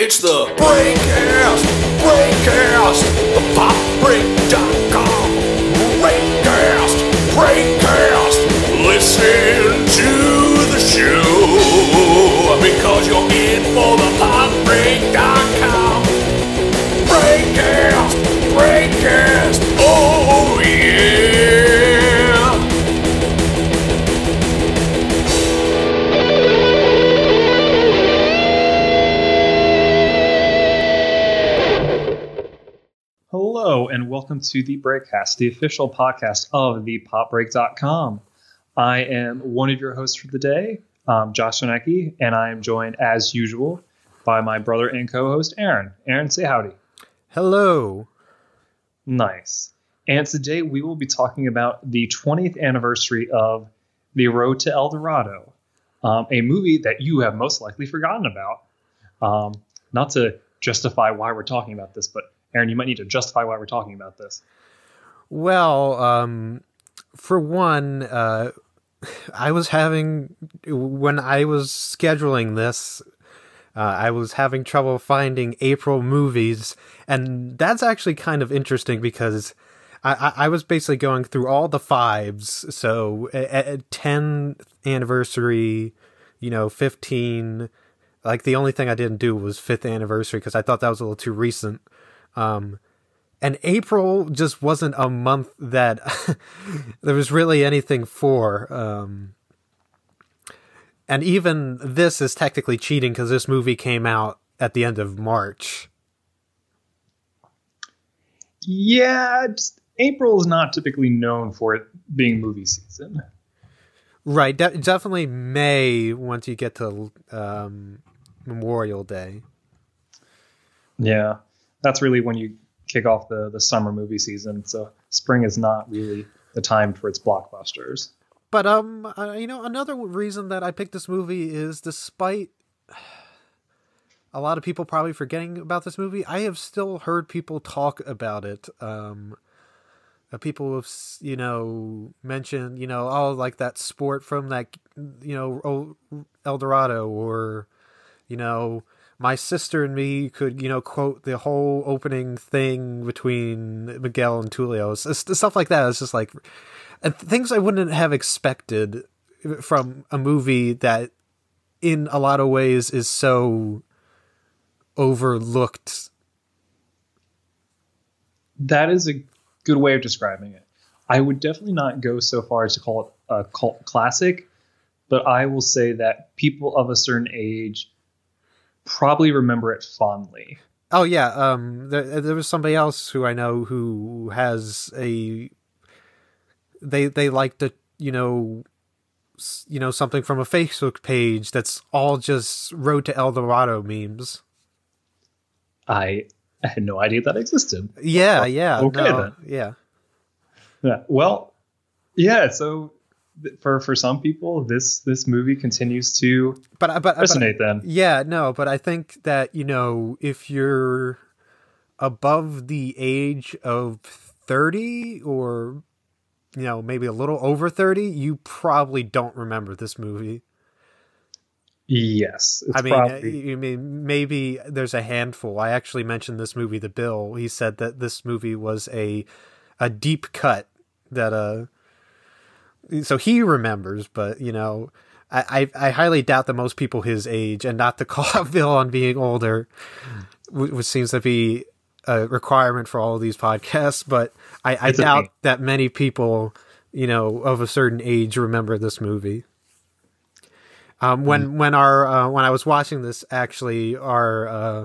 It's the Breakcast, Breakcast, the Pop popbreak.com. welcome to the Breakcast, the official podcast of the popbreak.com. I am one of your hosts for the day, um, Josh Sarnecky, and I am joined, as usual, by my brother and co host, Aaron. Aaron, say howdy. Hello. Nice. And today we will be talking about the 20th anniversary of The Road to El Dorado, um, a movie that you have most likely forgotten about. Um, not to justify why we're talking about this, but Aaron, you might need to justify why we're talking about this. Well, um, for one, uh, I was having when I was scheduling this, uh, I was having trouble finding April movies, and that's actually kind of interesting because I, I, was basically going through all the fives. So at 10th anniversary, you know, 15. Like the only thing I didn't do was fifth anniversary because I thought that was a little too recent. Um, and April just wasn't a month that there was really anything for. Um, and even this is technically cheating because this movie came out at the end of March. Yeah, April is not typically known for it being movie season. Right, de- definitely May once you get to um, Memorial Day. Yeah, that's really when you kick off the the summer movie season. So spring is not really the time for its blockbusters. But um, uh, you know, another reason that I picked this movie is despite a lot of people probably forgetting about this movie, I have still heard people talk about it. Um, uh, people have you know mentioned you know oh like that sport from that you know El Dorado or you know my sister and me could you know quote the whole opening thing between Miguel and Tulio stuff like that. It's just like things I wouldn't have expected from a movie that in a lot of ways is so overlooked. That is a good way of describing it. I would definitely not go so far as to call it a cult classic, but I will say that people of a certain age probably remember it fondly. Oh yeah, um, there, there was somebody else who I know who has a. They they like to you know, you know something from a Facebook page that's all just Road to El Dorado memes. I had no idea that existed. Yeah, yeah, okay no, then. yeah. Yeah. Well, yeah. So for for some people, this this movie continues to But but but resonate. Then Yeah, no, but I think that, you know, if you're above the age of 30 or, you know, maybe a little over 30, you probably don't remember this movie. yes, it's I mean, probably- you mean maybe there's a handful. I actually mentioned this movie to Bill. He said that this movie was a a deep cut that uh so he remembers, but you know, I, I I highly doubt that most people his age and not to call out Bill on being older, wh- which seems to be a requirement for all of these podcasts. But I, I doubt thing. that many people, you know, of a certain age remember this movie. Um, when when our uh, when I was watching this, actually, our uh,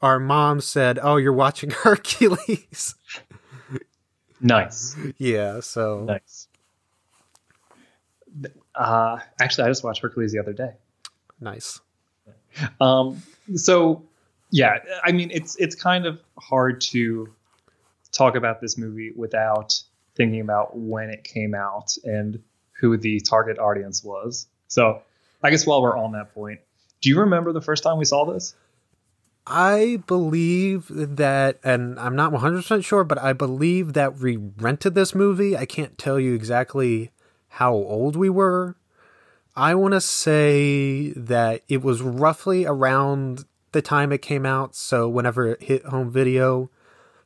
our mom said, "Oh, you're watching Hercules." nice, yeah, so nice. Uh, actually, I just watched Hercules the other day. nice. Um, so yeah, I mean, it's it's kind of hard to talk about this movie without thinking about when it came out and who the target audience was. So I guess while we're on that point, do you remember the first time we saw this? I believe that, and I'm not 100% sure, but I believe that we rented this movie. I can't tell you exactly how old we were. I want to say that it was roughly around the time it came out. So whenever it hit home video,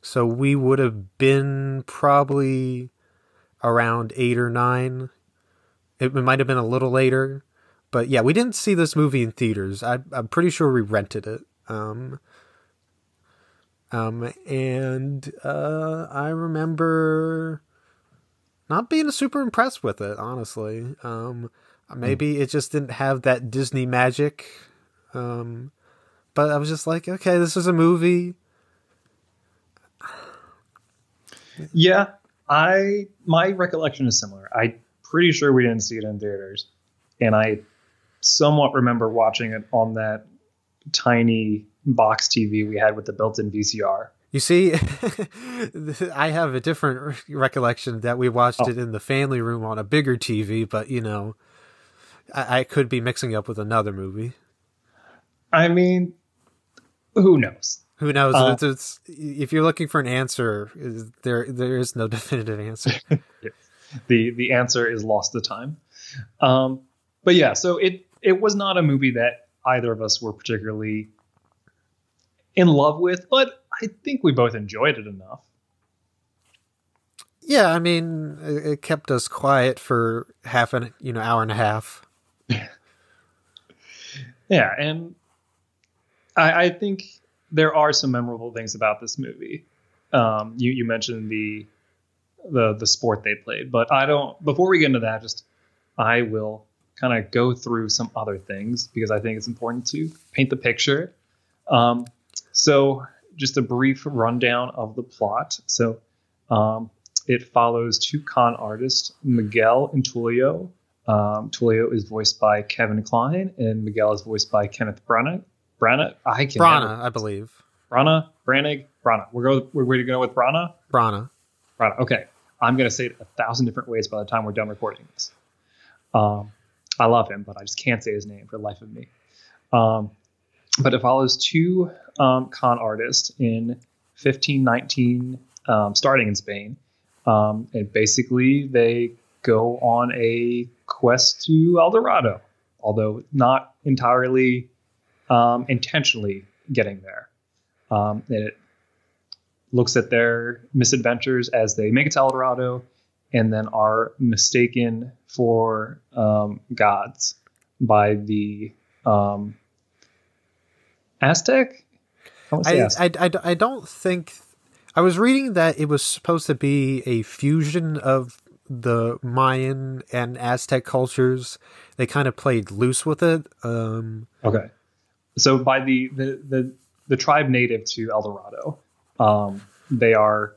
so we would have been probably around eight or nine. It, might have been a little later, but yeah, we didn't see this movie in theaters. I, I'm pretty sure we rented it. Um, um, and uh, I remember not being super impressed with it, honestly. Um, maybe it just didn't have that Disney magic. Um, but I was just like, okay, this is a movie. Yeah, I my recollection is similar. I'm pretty sure we didn't see it in theaters, and I somewhat remember watching it on that tiny box TV we had with the built-in VCR. You see, I have a different recollection that we watched Oh. it in the family room on a bigger TV, but you know, I, I could be mixing up with another movie. I mean, who knows? Who knows? Uh, it's, it's, if you're looking for an answer, there there is no definitive answer. the the answer is lost to time. Um, but yeah, so it it was not a movie that either of us were particularly in love with, but I think we both enjoyed it enough. yeah, I mean, it, it kept us quiet for half an you know hour and a half. Yeah, and I, I think there are some memorable things about this movie. Um, you you mentioned the the the sport they played, but I don't. Before we get into that, just I will kind of go through some other things because I think it's important to paint the picture. Um, so, just a brief rundown of the plot. So, um, it follows two con artists, Miguel and Tulio. Um, Tulio is voiced by Kevin Kline, and Miguel is voiced by Kenneth Branagh. Branagh, I can Brana, I believe. Brana, Branagh, Brana. We're go. We're going to go with Brana. Brana. Brana. Okay, I'm going to say it a thousand different ways by the time we're done recording this. Um, I love him, but I just can't say his name for the life of me. Um, but it follows two um, con artist in 1519, um, starting in Spain, um, and basically they go on a quest to El Dorado, although not entirely um, intentionally getting there. Um, and it looks at their misadventures as they make it to El Dorado and then are mistaken for um, gods by the Aztec. I, I, I, I, don't think I was reading that it was supposed to be a fusion of the Mayan and Aztec cultures. They kind of played loose with it. Um, Okay. So by the the the, the tribe native to El Dorado, um, they are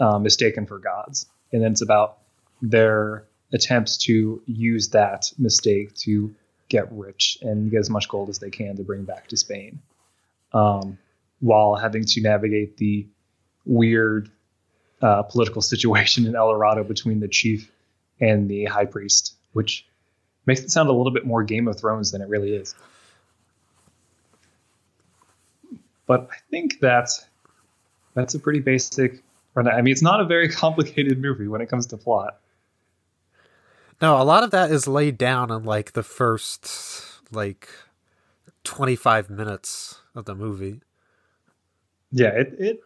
uh, mistaken for gods, and then it's about their attempts to use that mistake to get rich and get as much gold as they can to bring back to Spain, um, while having to navigate the weird uh, political situation in El Dorado between the chief and the high priest, which makes it sound a little bit more Game of Thrones than it really is. But I think that's that's a pretty basic. I mean, it's not a very complicated movie when it comes to plot. no, a lot of that is laid down in like the first like 25 minutes of the movie. Yeah, it it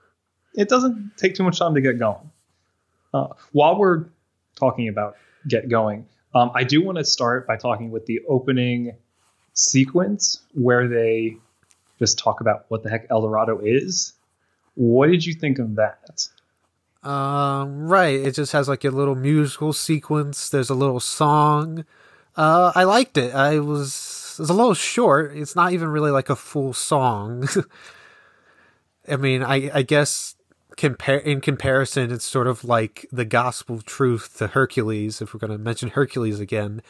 it doesn't take too much time to get going. Uh, while we're talking about get going, um, I do want to start by talking with the opening sequence where they just talk about what the heck El Dorado is. What did you think of that? Um, right. It just has like a little musical sequence. There's a little song. Uh, I liked it. I was, it was a little short. It's not even really like a full song. I mean, I, I guess compare in comparison, it's sort of like the gospel truth to Hercules, if we're going to mention Hercules again.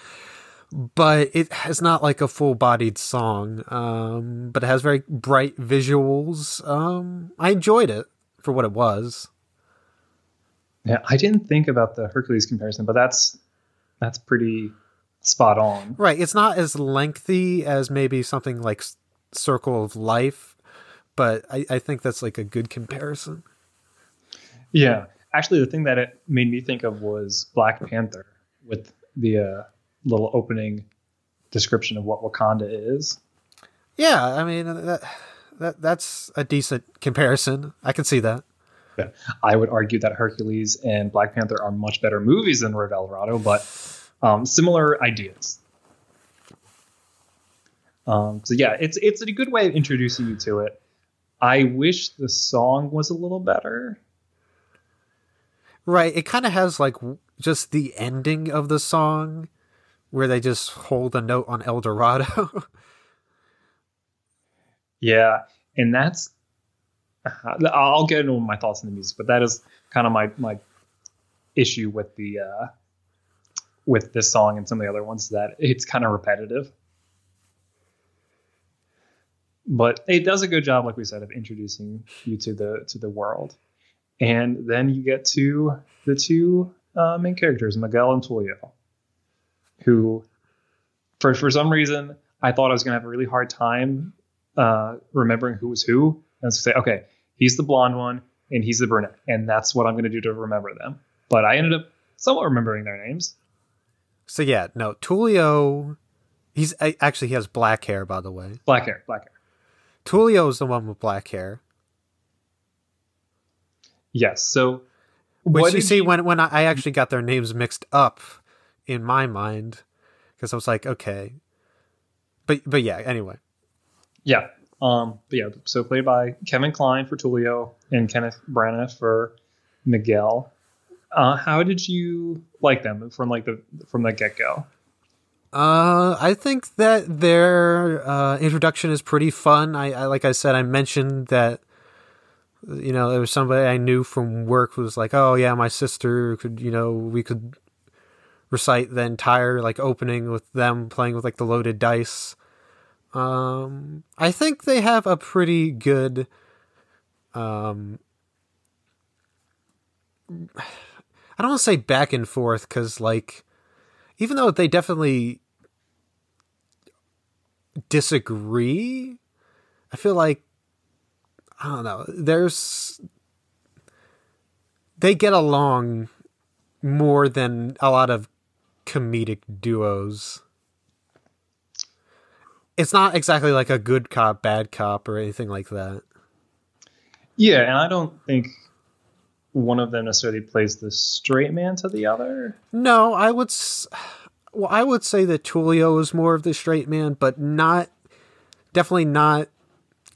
But it has not like a full bodied song. Um, but it has very bright visuals. Um, I enjoyed it for what it was. Yeah, I didn't think about the Hercules comparison, but that's that's pretty spot on. Right. It's not as lengthy as maybe something like Circle of Life, but I, I think that's like a good comparison. Yeah, actually, the thing that it made me think of was Black Panther with the uh, little opening description of what Wakanda is. Yeah, I mean that that that's a decent comparison. I can see that. I would argue that Hercules and Black Panther are much better movies than Red Eldorado, but um, similar ideas. Um, so yeah, it's it's a good way of introducing you to it. I wish the song was a little better. Right. It kind of has like just the ending of the song where they just hold a note on El Dorado. Yeah, and that's I'll get into my thoughts on the music, but that is kind of my my issue with the uh, with this song and some of the other ones that it's kind of repetitive. But it does a good job, like we said, of introducing you to the to the world, and then you get to the two uh, main characters, Miguel and Tulio, who, for for some reason, I thought I was gonna have a really hard time uh, remembering who was who, and say, okay, he's the blonde one and he's the brunette, and that's what I'm going to do to remember them. But I ended up somewhat remembering their names. so yeah, no, Tulio. He's actually he has black hair, by the way. Black hair, black hair. Tulio's the one with black hair. Yes. So, Which what you see when when I, actually got their names mixed up in my mind because I was like, okay, but but yeah. Anyway, Yeah. Um, but yeah, so played by Kevin Kline for Tulio and Kenneth Branagh for Miguel. Uh, how did you like them from like the from the get go? Uh, I think that their uh, introduction is pretty fun. I, I like I said, I mentioned that you know there was somebody I knew from work who was like, "Oh yeah, my sister could you know we could recite the entire like opening with them playing with like the loaded dice." Um, I think they have a pretty good um. I don't want to say back and forth because like even though they definitely disagree, I feel like I don't know. There's they get along more than a lot of comedic duos. It's not exactly like a good cop, bad cop, or anything like that. Yeah, and I don't think one of them necessarily plays the straight man to the other. No, I would. S- well, I would say that Tulio is more of the straight man, but not definitely not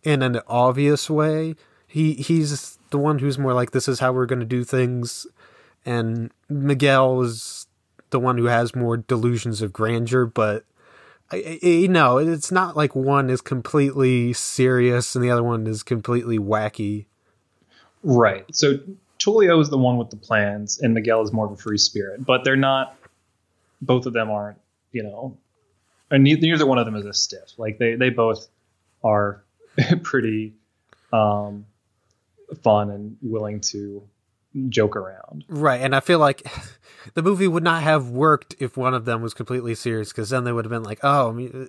in an obvious way. He he's the one who's more like this is how we're going to do things, and Miguel is the one who has more delusions of grandeur. But I, I, you know, it's not like one is completely serious and the other one is completely wacky. Right. So Tulio is the one with the plans, and Miguel is more of a free spirit. But they're not. Both of them aren't. You know, and neither, neither one of them is a stiff. Like they they both are pretty um, fun and willing to joke around. Right, and I feel like the movie would not have worked if one of them was completely serious, because then they would have been like, "Oh, I mean,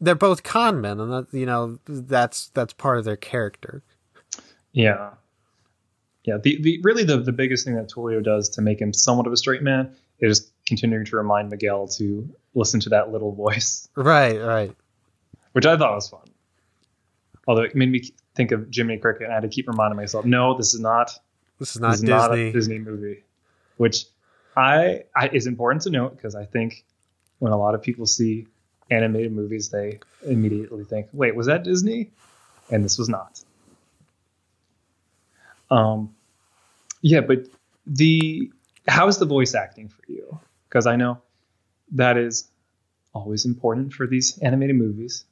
they're both con men," and that you know that's that's part of their character. Yeah. Yeah. The, the really the, the biggest thing that Tulio does to make him somewhat of a straight man is continuing to remind Miguel to listen to that little voice, Right, right. which I thought was fun. Although it made me think of Jiminy Cricket, and I had to keep reminding myself, no, this is not This is not this is Disney. not a Disney movie, which I, I is important to note because I think when a lot of people see animated movies, they immediately think, "Wait, was that Disney?" And this was not. Um, yeah, but the how is the voice acting for you? Because I know that is always important for these animated movies.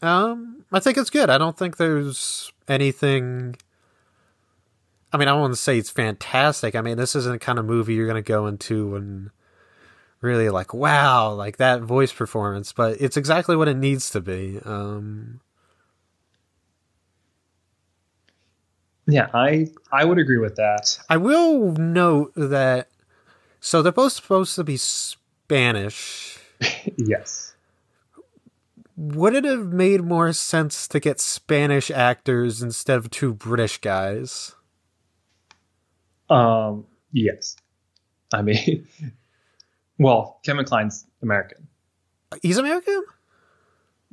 Um, I think it's good. I don't think there's anything. I mean, I to say it's fantastic. I mean, this isn't the kind of movie you're going to go into and really like, wow, like that voice performance. But it's exactly what it needs to be. Um, Yeah, I I would agree with that. I will note that. So they're both supposed to be Spanish. yes. Would it have made more sense to get Spanish actors instead of two British guys? Um, yes. I mean, well, Kevin Kline's American. He's American?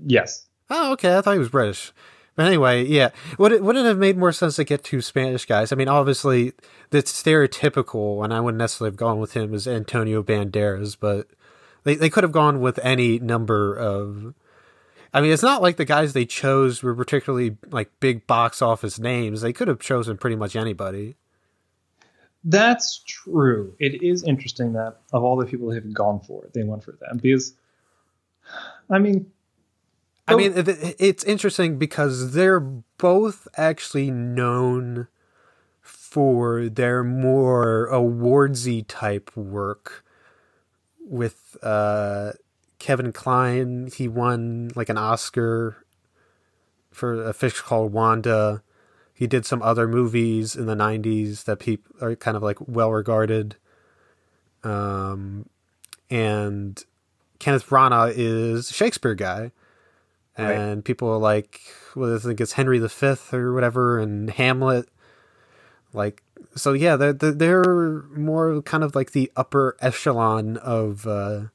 Yes. Oh, okay. I thought he was British. Anyway, yeah. Would it wouldn't it have made more sense to get two Spanish guys? I mean, obviously, the stereotypical, and I wouldn't necessarily have gone with him as Antonio Banderas, but they they could have gone with any number of. I mean, it's not like the guys they chose were particularly like big box office names. They could have chosen pretty much anybody. That's true. It is interesting that of all the people have gone for they went for them because, I mean, I mean, it's interesting because they're both actually known for their more awardsy type work. With uh, Kevin Kline, he won like an Oscar for a fish called Wanda. He did some other movies in the '90s that people are kind of like well regarded. Um, and Kenneth Branagh is a Shakespeare guy Right. and people are like, well, I think it's Henry V or whatever, and Hamlet. Like, so yeah, they're they're- they're more kind of like the upper echelon of uh,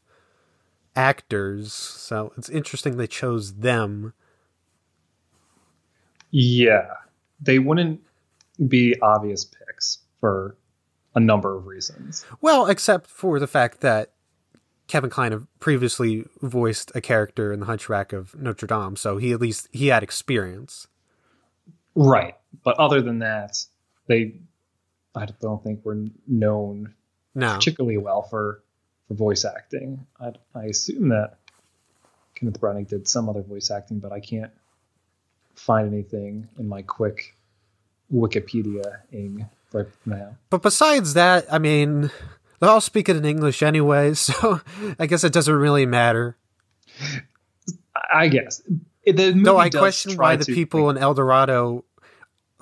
actors. So it's interesting they chose them. yeah, they wouldn't be obvious picks for a number of reasons. Well, except for the fact that Kevin Kline have previously voiced a character in The Hunchback of Notre Dame, so he at least he had experience. Right. But other than that, they I don't think were known No, particularly well for for voice acting. I, I assume that Kenneth Branagh did some other voice acting, but I can't find anything in my quick Wikipedia-ing right now. But besides that, I mean, they're all speaking in English anyway, so I guess it doesn't really matter. I- guess. It- The Though movie I question why the people in El Dorado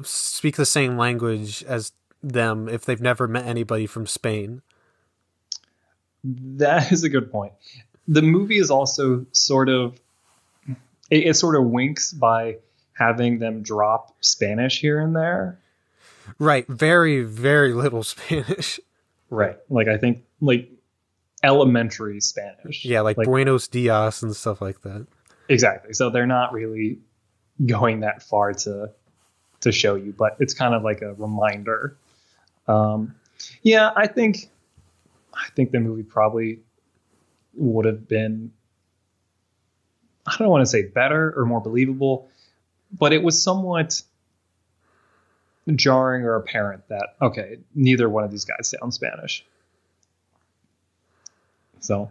speak the same language as them if they've never met anybody from Spain. That is a good point. The movie is also sort of it, it sort of winks by having them drop Spanish here and there. Right, very, very little Spanish. Right. Like I think like elementary Spanish. Yeah, like, like Buenos Dias and stuff like that. exactly. So they're not really going that far to to show you, but it's kind of like a reminder. Um, yeah, I think I think the movie probably would have been I don't want to say better or more believable, but it was somewhat jarring or apparent that okay, neither one of these guys sound Spanish. So,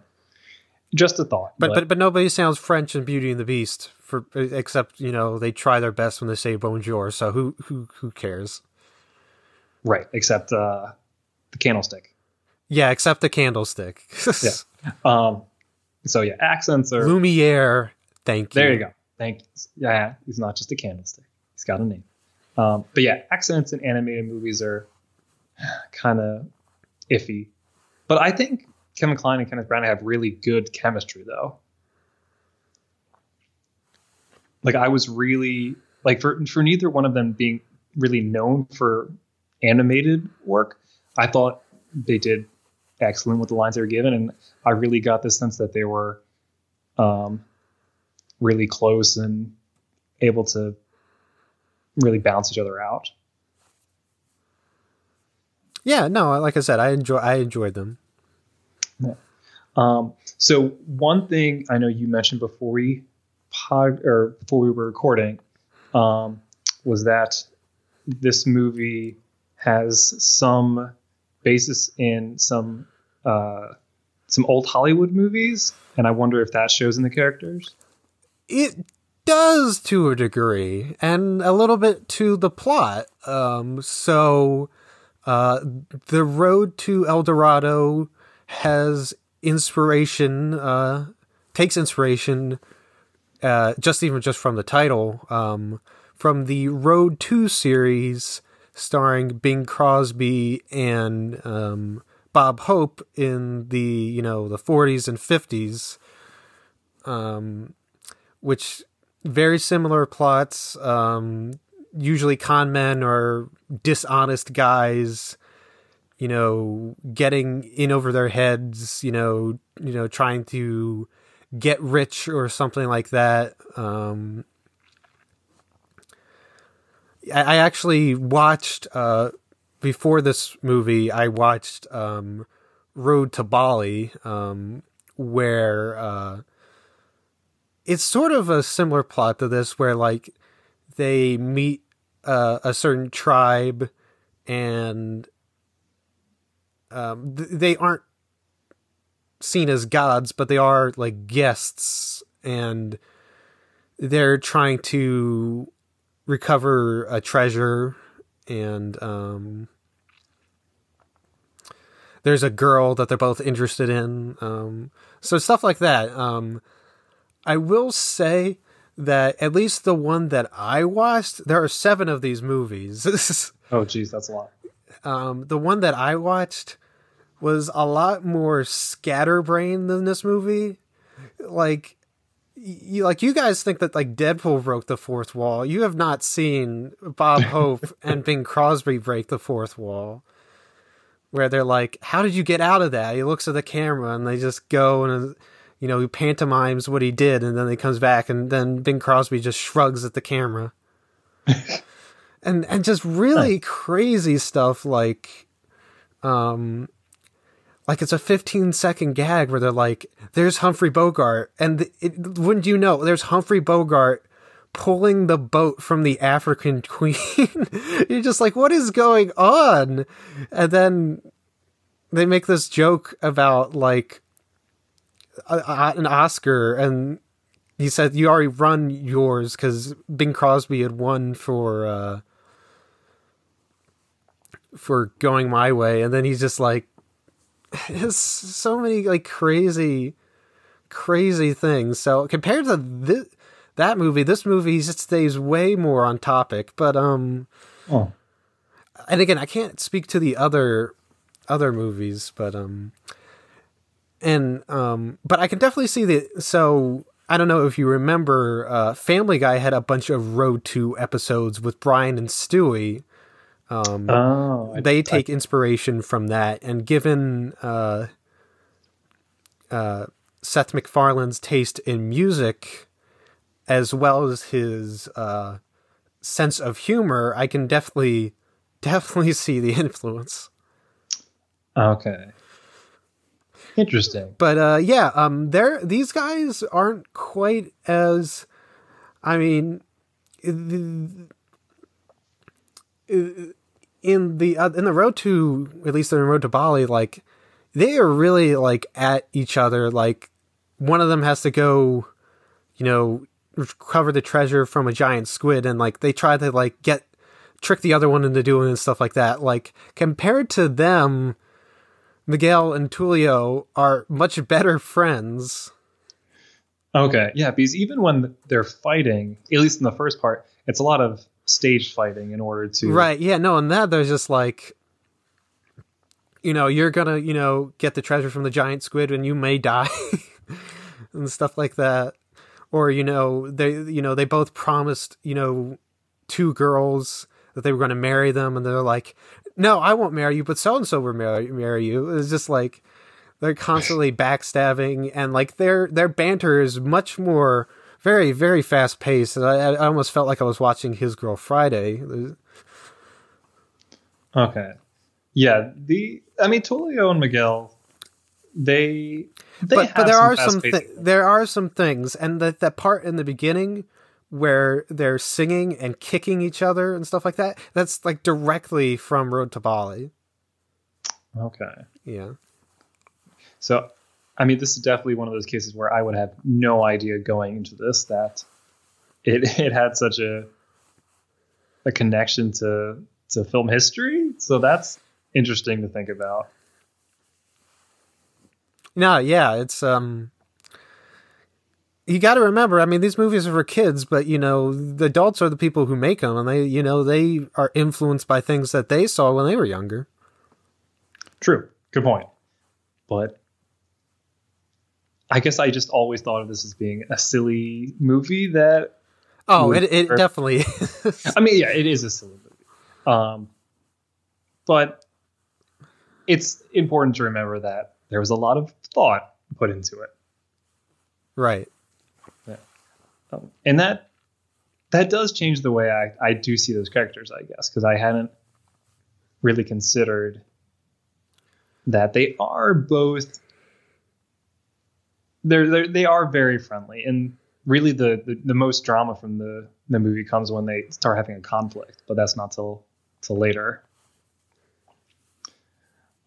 just a thought. But, but but nobody sounds French in Beauty and the Beast for except you know they try their best when they say bonjour. So who who who cares? right, except uh, the candlestick. Yeah, except the candlestick. Yeah. Um, so yeah, accents are Lumiere. Thank you. there. You go. Thank you. Yeah, he's not just a candlestick. He's got a name. Um, but yeah, accents in animated movies are kind of iffy. But I think Kevin Kline and Kenneth Branagh have really good chemistry, though. Like I was really like for for neither one of them being really known for animated work, I thought they did excellent with the lines they were given, and I really got the sense that they were um, really close and able to really balance each other out. Yeah, no, like I said, I enjoy I enjoyed them. Um, so one thing I know you mentioned before we pod or before we were recording um, was that this movie has some basis in some uh, some old Hollywood movies, and I wonder if that shows in the characters. It does to a degree, and a little bit to the plot. Um, so, uh, the road to El Dorado has inspiration, uh, takes inspiration, uh, just even just from the title, um, from the Road to series starring Bing Crosby and um, Bob Hope in the you know the 40s and 50s. Um, which very similar plots. Um, usually, con men are dishonest guys, you know, getting in over their heads, you know, you know, trying to Get Rich or something like that. Um, I, I actually watched uh, before this movie. I watched um, Road to Bali, um, where uh, it's sort of a similar plot to this, where like they meet uh, a certain tribe and um, th- they aren't seen as gods, but they are like guests, and they're trying to recover a treasure. And um, there's a girl that they're both interested in. Um, so stuff like that. I will say that at least the one that I watched, there are seven of these movies. Oh, geez, that's a lot. um, the one that I watched was a lot more scatterbrained than this movie. Like, you like you guys think that like Deadpool broke the fourth wall. You have not seen Bob Hope and Bing Crosby break the fourth wall. Where they're like, "How did you get out of that?" He looks at the camera and they just go and you know he pantomimes what he did, and then he comes back and then Bing Crosby just shrugs at the camera. and and just really crazy stuff like um like it's a 15 second gag where they're like there's humphrey bogart and it, wouldn't you know there's humphrey bogart pulling the boat from the african queen. You're just like what is going on? And then they make this joke about like an oscar and he said you already run yours because bing crosby had won for uh for going my way and then he's just like there's so many like crazy crazy things. So compared to this that movie this movie just stays way more on topic but um Oh, and again i can't speak to the other other movies but um and um but i can definitely see that. so i don't know if you remember uh family guy had a bunch of road to episodes with brian and stewie um oh, I- they take inspiration from that and given uh uh Seth MacFarlane's taste in music as well as his uh sense of humor I can definitely definitely see the influence okay. Interesting. but uh yeah um they're these guys aren't quite as i mean in the in the uh, in the road to at least in the road to bali like they are really like at each other like one of them has to go you know recover the treasure from a giant squid and like they try to like get trick the other one into doing and stuff like that like compared to them Miguel and Tulio are much better friends. Okay, yeah, because even when they're fighting, at least in the first part, it's a lot of stage fighting in order to Right, yeah, no, and that there's just like you know, you're gonna, you know, get the treasure from the giant squid and you may die and stuff like that. Or, you know, they you know, they both promised, you know, two girls that they were gonna marry them and they're like, No, I won't marry you, but so and so will marry marry you. It's just like they're constantly backstabbing and like their their banter is much more very very fast paced. I, I almost felt like I was watching His Girl Friday. Okay. Yeah, the I mean Tulio and Miguel, they they but but there are some thi- there are some things, and that that part in the beginning where they're singing and kicking each other and stuff like that. That's like directly from Road to Bali. Okay. Yeah. So, I mean, this is definitely one of those cases where I would have no idea going into this that it it had such a a connection to to film history. So that's interesting to think about. No, yeah, it's um you got to remember, I mean, these movies are for kids, but you know, the adults are the people who make them and they, you know, they are influenced by things that they saw when they were younger. True. Good point. But I guess I just always thought of this as being a silly movie that Oh, it it or- definitely is. I mean, yeah, it is a silly movie. Um, but it's important to remember that there was a lot of thought put into it. Right. And that that does change the way I, I do see those characters, I guess, because I hadn't really considered that. They are both they're, they're they are very friendly. And really the, the the most drama from the the movie comes when they start having a conflict but that's not till till later.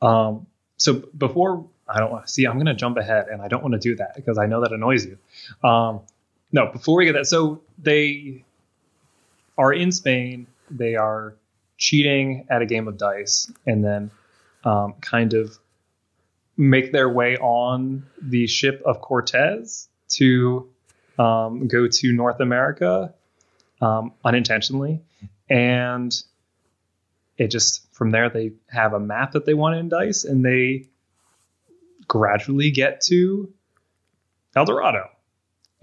Um so before i don't want to see i'm going to jump ahead and i don't want to do that because i know that annoys you. Um no before we get that so they are in spain they are cheating at a game of dice and then um, kind of make their way on the ship of Cortez to um, go to North America um, unintentionally. And it just, from there, they have a map that they want in dice and they gradually get to El Dorado.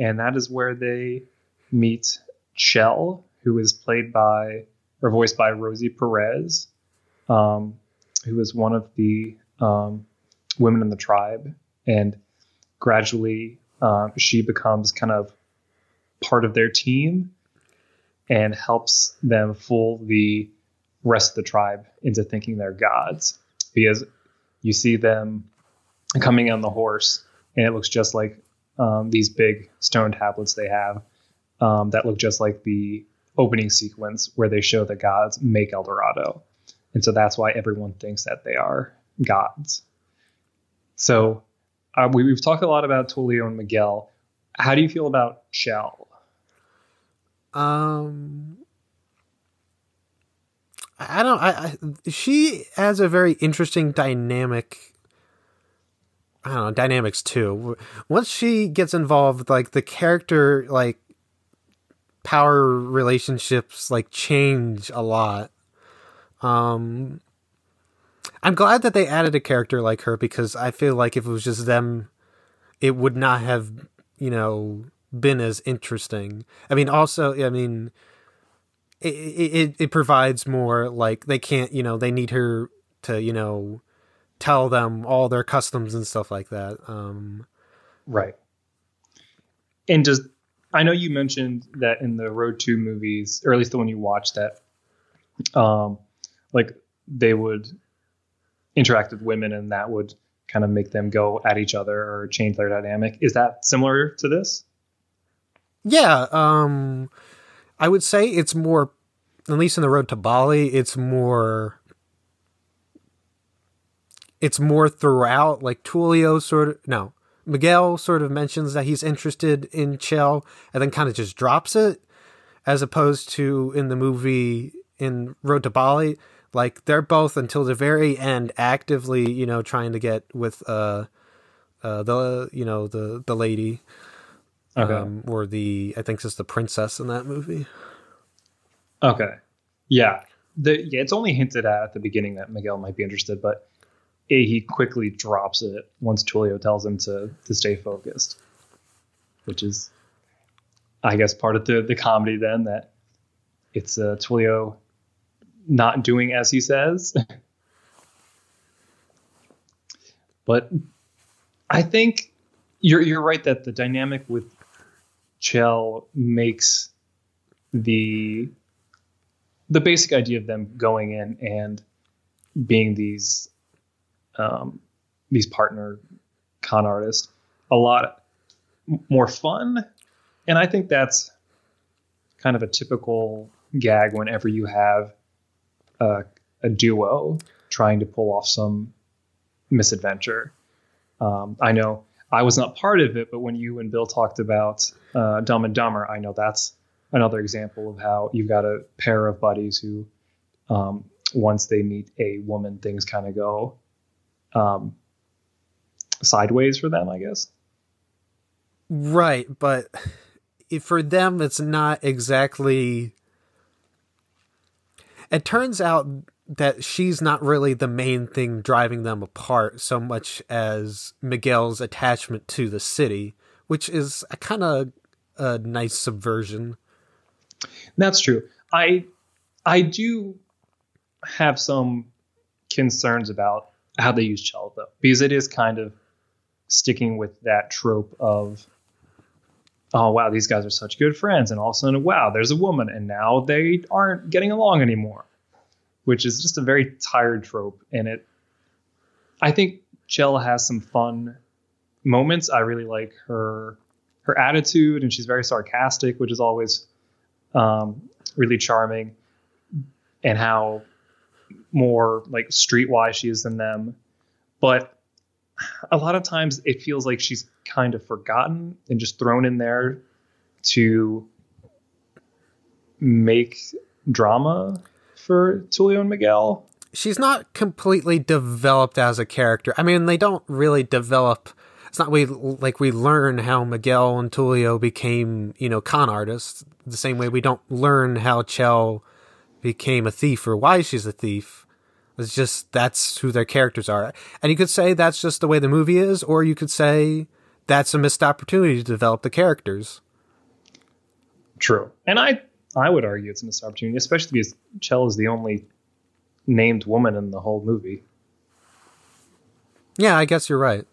And that is where they meet Chel, who is played by or voiced by Rosie Perez, um, who is one of the um, women in the tribe, and gradually uh, she becomes kind of part of their team and helps them fool the rest of the tribe into thinking they're gods. Because you see them coming on the horse and it looks just like um, these big stone tablets they have um, that look just like the opening sequence where they show the gods make El Dorado. And so that's why everyone thinks that they are gods. So uh, we, have talked a lot about Tulio and Miguel. How do you feel about Chel? Um, I don't. I, I she has a very interesting dynamic. I don't know dynamics too. Once she gets involved, like the character, like power relationships like change a lot. Um I'm glad that they added a character like her because I feel like if it was just them it would not have, you know, been as interesting. I mean also, I mean it it it provides more like they can't, you know, they need her to, you know, tell them all their customs and stuff like that. Um right. And just I know you mentioned that in the Road to movies, or at least the one you watched, that um, like they would interact with women, and that would kind of make them go at each other or change their dynamic. Is that similar to this? Yeah, um, I would say it's more, at least in the Road to Bali, it's more. It's more throughout, like Tulio sort of no, Miguel sort of mentions that he's interested in Chel and then kind of just drops it, as opposed to in the movie in Road to Bali, like they're both until the very end actively, you know, trying to get with uh, uh the you know the the lady, okay, um, or the I think it's the princess in that movie. Okay, yeah, the yeah, it's only hinted at at the beginning that Miguel might be interested, but he quickly drops it once Tulio tells him to to stay focused, which is, I guess, part of the the comedy. Then that it's uh, Tulio not doing as he says, but I think you're you're right that the dynamic with Chel makes the the basic idea of them going in and being these um, these partner con artists a lot more fun. And I think that's kind of a typical gag whenever you have a, a duo trying to pull off some misadventure. Um, I know I was not part of it, but when you and Bill talked about uh, Dumb and Dumber, I know that's another example of how you've got a pair of buddies who, um, once they meet a woman, things kind of go um, sideways for them, I guess. Right, but for them, it's not exactly. It turns out that she's not really the main thing driving them apart so much as Miguel's attachment to the city, which is a kind of a nice subversion. That's true. I I do have some concerns about how they use Chel though, because it is kind of sticking with that trope of oh wow, these guys are such good friends, and all of a sudden, wow, there's a woman, and now they aren't getting along anymore, which is just a very tired trope. And it, I think Chel has some fun moments. I really like her her attitude, and she's very sarcastic, which is always um, really charming, and how more like streetwise she is than them. But a lot of times it feels like she's kind of forgotten and just thrown in there to make drama for Tulio and Miguel. She's not completely developed as a character. I mean, they don't really develop. It's not we like we learn how Miguel and Tulio became, you know, con artists. The same way we don't learn how Chel became a thief or why she's a thief. It's just that's who their characters are. And you could say that's just the way the movie is, or you could say that's a missed opportunity to develop the characters. True. And I I would argue it's a missed opportunity, especially because Chel is the only named woman in the whole movie. Yeah, I guess you're right.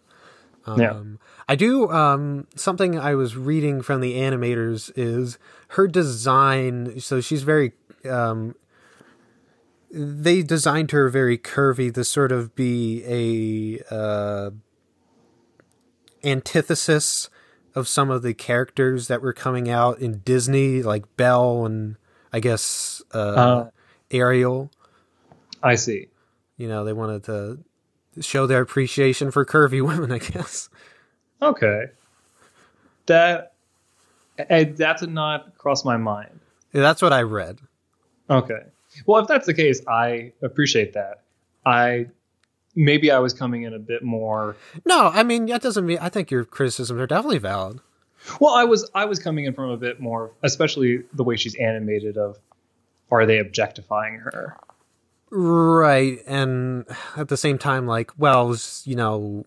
Um, Yeah. I do. Um, something I was reading from the animators is her design. So she's very. Um, they designed her very curvy to sort of be a uh, antithesis of some of the characters that were coming out in Disney, like Belle and I guess uh, Uh. Ariel. I see. You know, they wanted to show their appreciation for curvy women. I guess. Okay. That eh, that did not cross my mind. Yeah, that's what I read. Okay. Well, if that's the case, I appreciate that. I maybe I was coming in a bit more. No, I mean that doesn't mean. I think your criticisms are definitely valid. Well, I was I was coming in from a bit more, especially the way she's animated. Of are they objectifying her? Right, and at the same time, like, well, you know,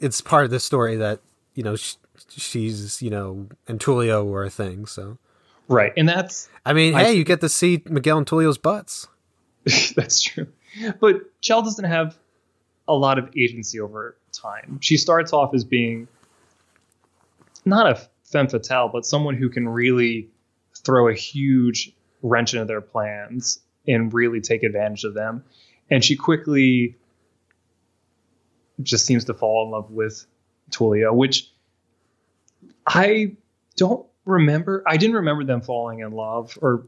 it's part of the story that you know sh- she's you know and Tulio were a thing. So, Right, and that's I mean, I hey, you get to see Miguel and Tulio's butts. that's true. But Chel doesn't have a lot of agency over time. She starts off as being not a femme fatale, but someone who can really throw a huge wrench into their plans and really take advantage of them. And she quickly just seems to fall in love with Tulio, which I don't remember. I didn't remember them falling in love or,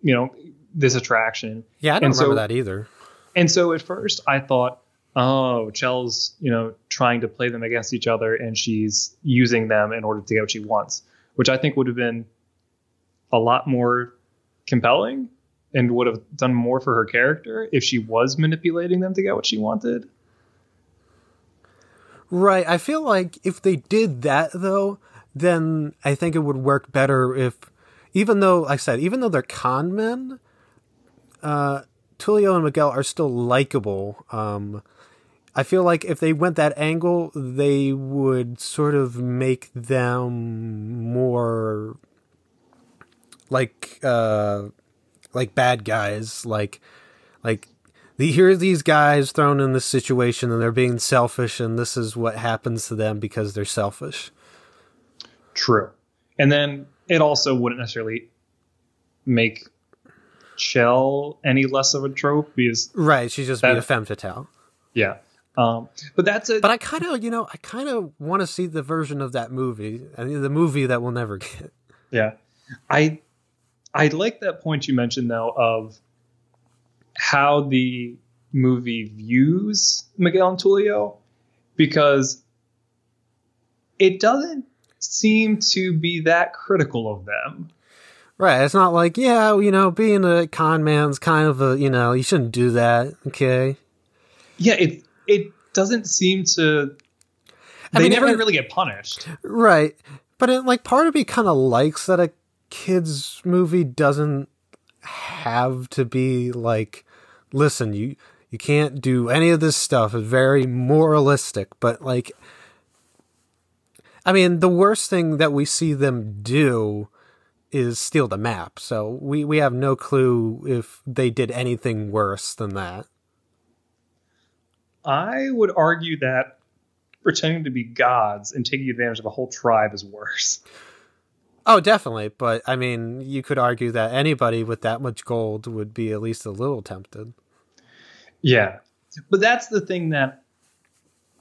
you know, this attraction. Yeah, I don't And so- remember that either. And so at first I thought, oh, Chel's, you know, trying to play them against each other and she's using them in order to get what she wants, which I think would have been a lot more compelling and would have done more for her character if she was manipulating them to get what she wanted. Right. I feel like if they did that though, then I think it would work better if even though like I said, even though they're con men, uh Tulio and Miguel are still likable. Um I feel like if they went that angle, they would sort of make them more like uh like bad guys, like like the, here are these guys thrown in this situation and they're being selfish and this is what happens to them because they're selfish. True. And then it also wouldn't necessarily make Chel any less of a trope because, Right, she's just That- a femme fatale. yeah. Um, but that's it. But I kind of, you know, I kind of want to see the version of that movie, I mean, the movie that we'll never get. Yeah. I I like that point you mentioned though of how the movie views Miguel and Tulio because it doesn't seem to be that critical of them. Right, it's not like, yeah, you know, being a con man's kind of a, you know, you shouldn't do that, okay? Yeah, it it doesn't seem to I they mean, never it- really get punished. Right. But it, like part of me kind of likes that a kids movie doesn't have to be like listen, you you can't do any of this stuff. It's very moralistic, but like I mean, the worst thing that we see them do is steal the map. So we we have no clue if they did anything worse than that. I would argue that pretending to be gods and taking advantage of a whole tribe is worse. Oh, definitely. But I mean, you could argue that anybody with that much gold would be at least a little tempted. Yeah. But that's the thing that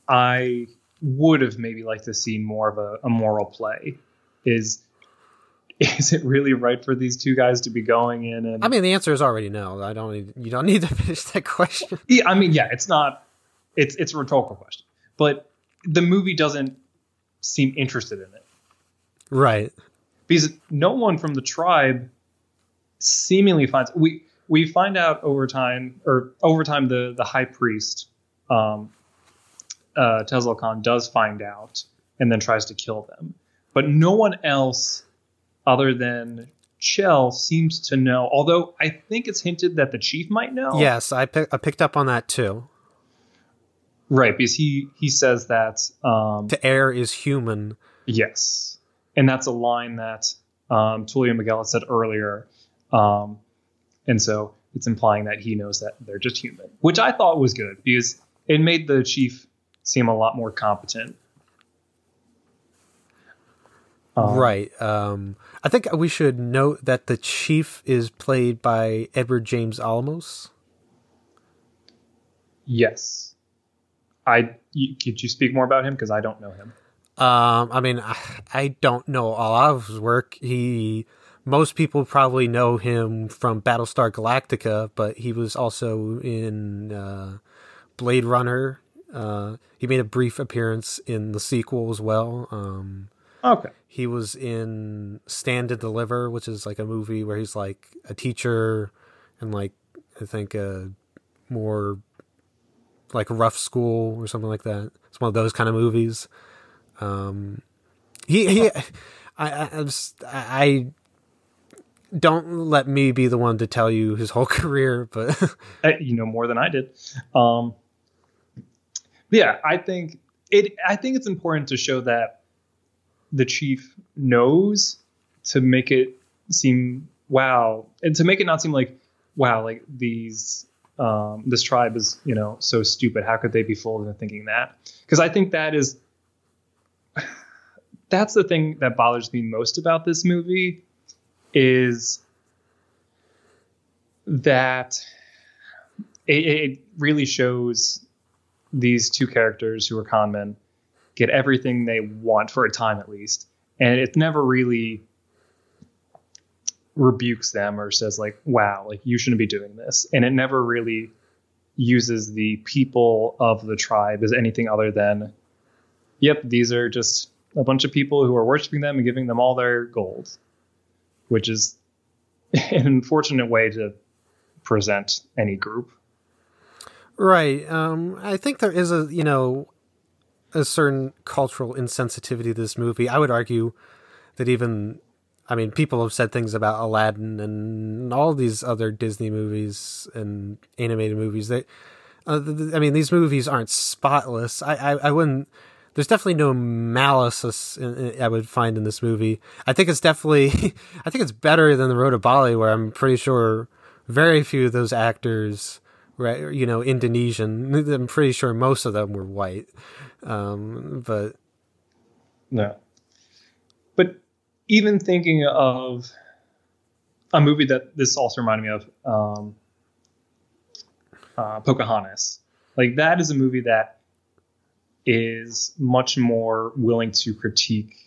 I would have maybe liked to see more of a, a moral play is is it really right for these two guys to be going in and I mean, the answer is already no. I don't need, you don't need to finish that question. Yeah, I mean, yeah, it's not. It's it's a rhetorical question, but the movie doesn't seem interested in it Right. because no one from the tribe seemingly finds we we find out over time or over time the the high priest um uh Tzekel-Kan does find out and then tries to kill them but no one else other than Chel seems to know although I think it's hinted that the chief might know Yes, I, pick, I picked up on that too. right because he he says that um To err is human. Yes, and that's a line that um, Tulio Miguel said earlier, um, and so it's implying that he knows that they're just human, which I thought was good because it made the chief seem a lot more competent. Um, right. Um, I think we should note that the chief is played by Edward James Olmos. Yes. I you, could you speak more about him because I don't know him. Um, I mean, I, I don't know a lot of his work. He, most people probably know him from Battlestar Galactica, but he was also in uh, Blade Runner. Uh, he made a brief appearance in the sequel as well. Um, Okay. he was in Stand and Deliver, which is like a movie where he's like a teacher and like I think a more like rough school or something like that. It's one of those kind of movies. Um, he he, I I, just- I I- don't let me be the one to tell you his whole career, but you know more than I did. Um, but yeah, I think it. I think it's important to show that the chief knows to make it seem wow, and to make it not seem like wow, like these um, this tribe is you know so stupid. How could they be fooled into thinking that? Because I think that is that's the thing that bothers me most about this movie is that it, it really shows these two characters who are conmen get everything they want for a time at least. And it never really rebukes them or says like wow like you shouldn't be doing this. And it never really uses the people of the tribe as anything other than yep these are just a bunch of people who are worshiping them and giving them all their gold which is an unfortunate way to present any group Right. Um, I think there is a you know a certain cultural insensitivity to this movie. I would argue that even I mean people have said things about Aladdin and all these other Disney movies and animated movies. That uh, I mean these movies aren't spotless. I I, I wouldn't. There's definitely no malice I would find in this movie. I think it's definitely I think it's better than the Road to Bali, where I'm pretty sure very few of those actors right you know indonesian i'm pretty sure most of them were white um but No. But even thinking of a movie that this also reminded me of, um, uh, Pocahontas. Like that is a movie that is much more willing to critique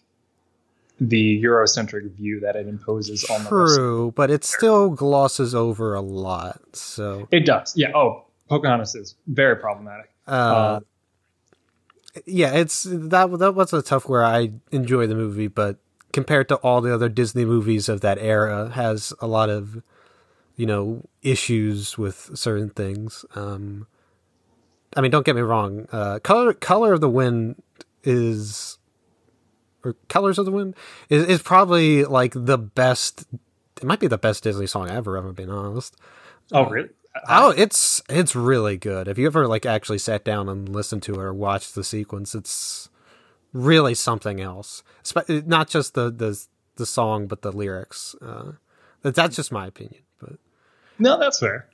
the Eurocentric view that it imposes on the true but it still glosses over a lot so It does, yeah. Oh, Pocahontas is very problematic. uh, Uh, yeah it's that that was a tough where i enjoy the movie but compared to all the other disney movies of that era has a lot of you know issues with certain things um i mean don't get me wrong uh color color of the wind is or colors of the wind is, is probably like the best it might be the best disney song ever ever been honest oh, really? Oh, it's it's really good. If you ever like actually sat down and listened to it or watched the sequence, it's really something else. Not just the the the song, but the lyrics. Uh, that's just my opinion. But No, that's fair.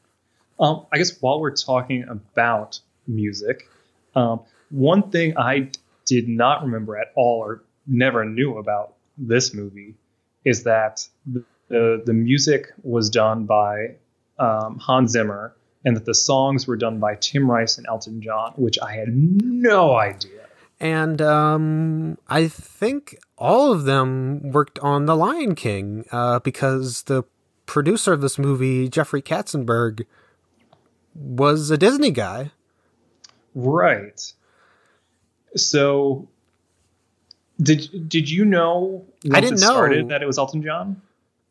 Um, I guess while we're talking about music, um, one thing I did not remember at all or never knew about this movie is that the the, music was done by um, Hans Zimmer and that the songs were done by Tim Rice and Elton John, which I had no idea. And um, I think all of them worked on The Lion King uh, because the producer of this movie, Jeffrey Katzenberg, was a Disney guy. Right. So, did did you know? I didn't it know. started that it was Elton John.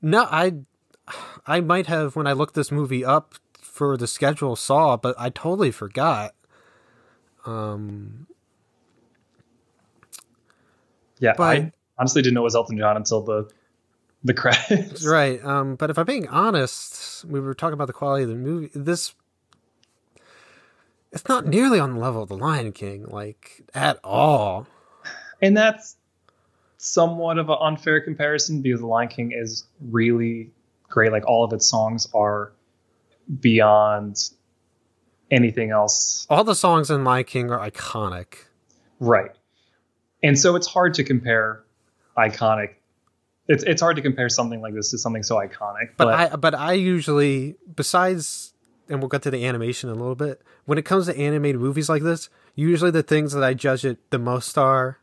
No, I I might have when I looked this movie up for the schedule saw, but I totally forgot. Um, Yeah, But- I honestly didn't know it was Elton John until the the credits. right. Um, but if I'm being honest, we were talking about the quality of the movie. This it's not nearly on the level of The Lion King, like at all. And that's somewhat of an unfair comparison because The Lion King is really great. Like all of its songs are beyond anything else. All the songs in Lion King are iconic. Right. And so it's hard to compare iconic. It's it's hard to compare something like this to something so iconic. But I but I usually besides and we'll get to the animation in a little bit. When it comes to animated movies like this, usually the things that I judge it the most are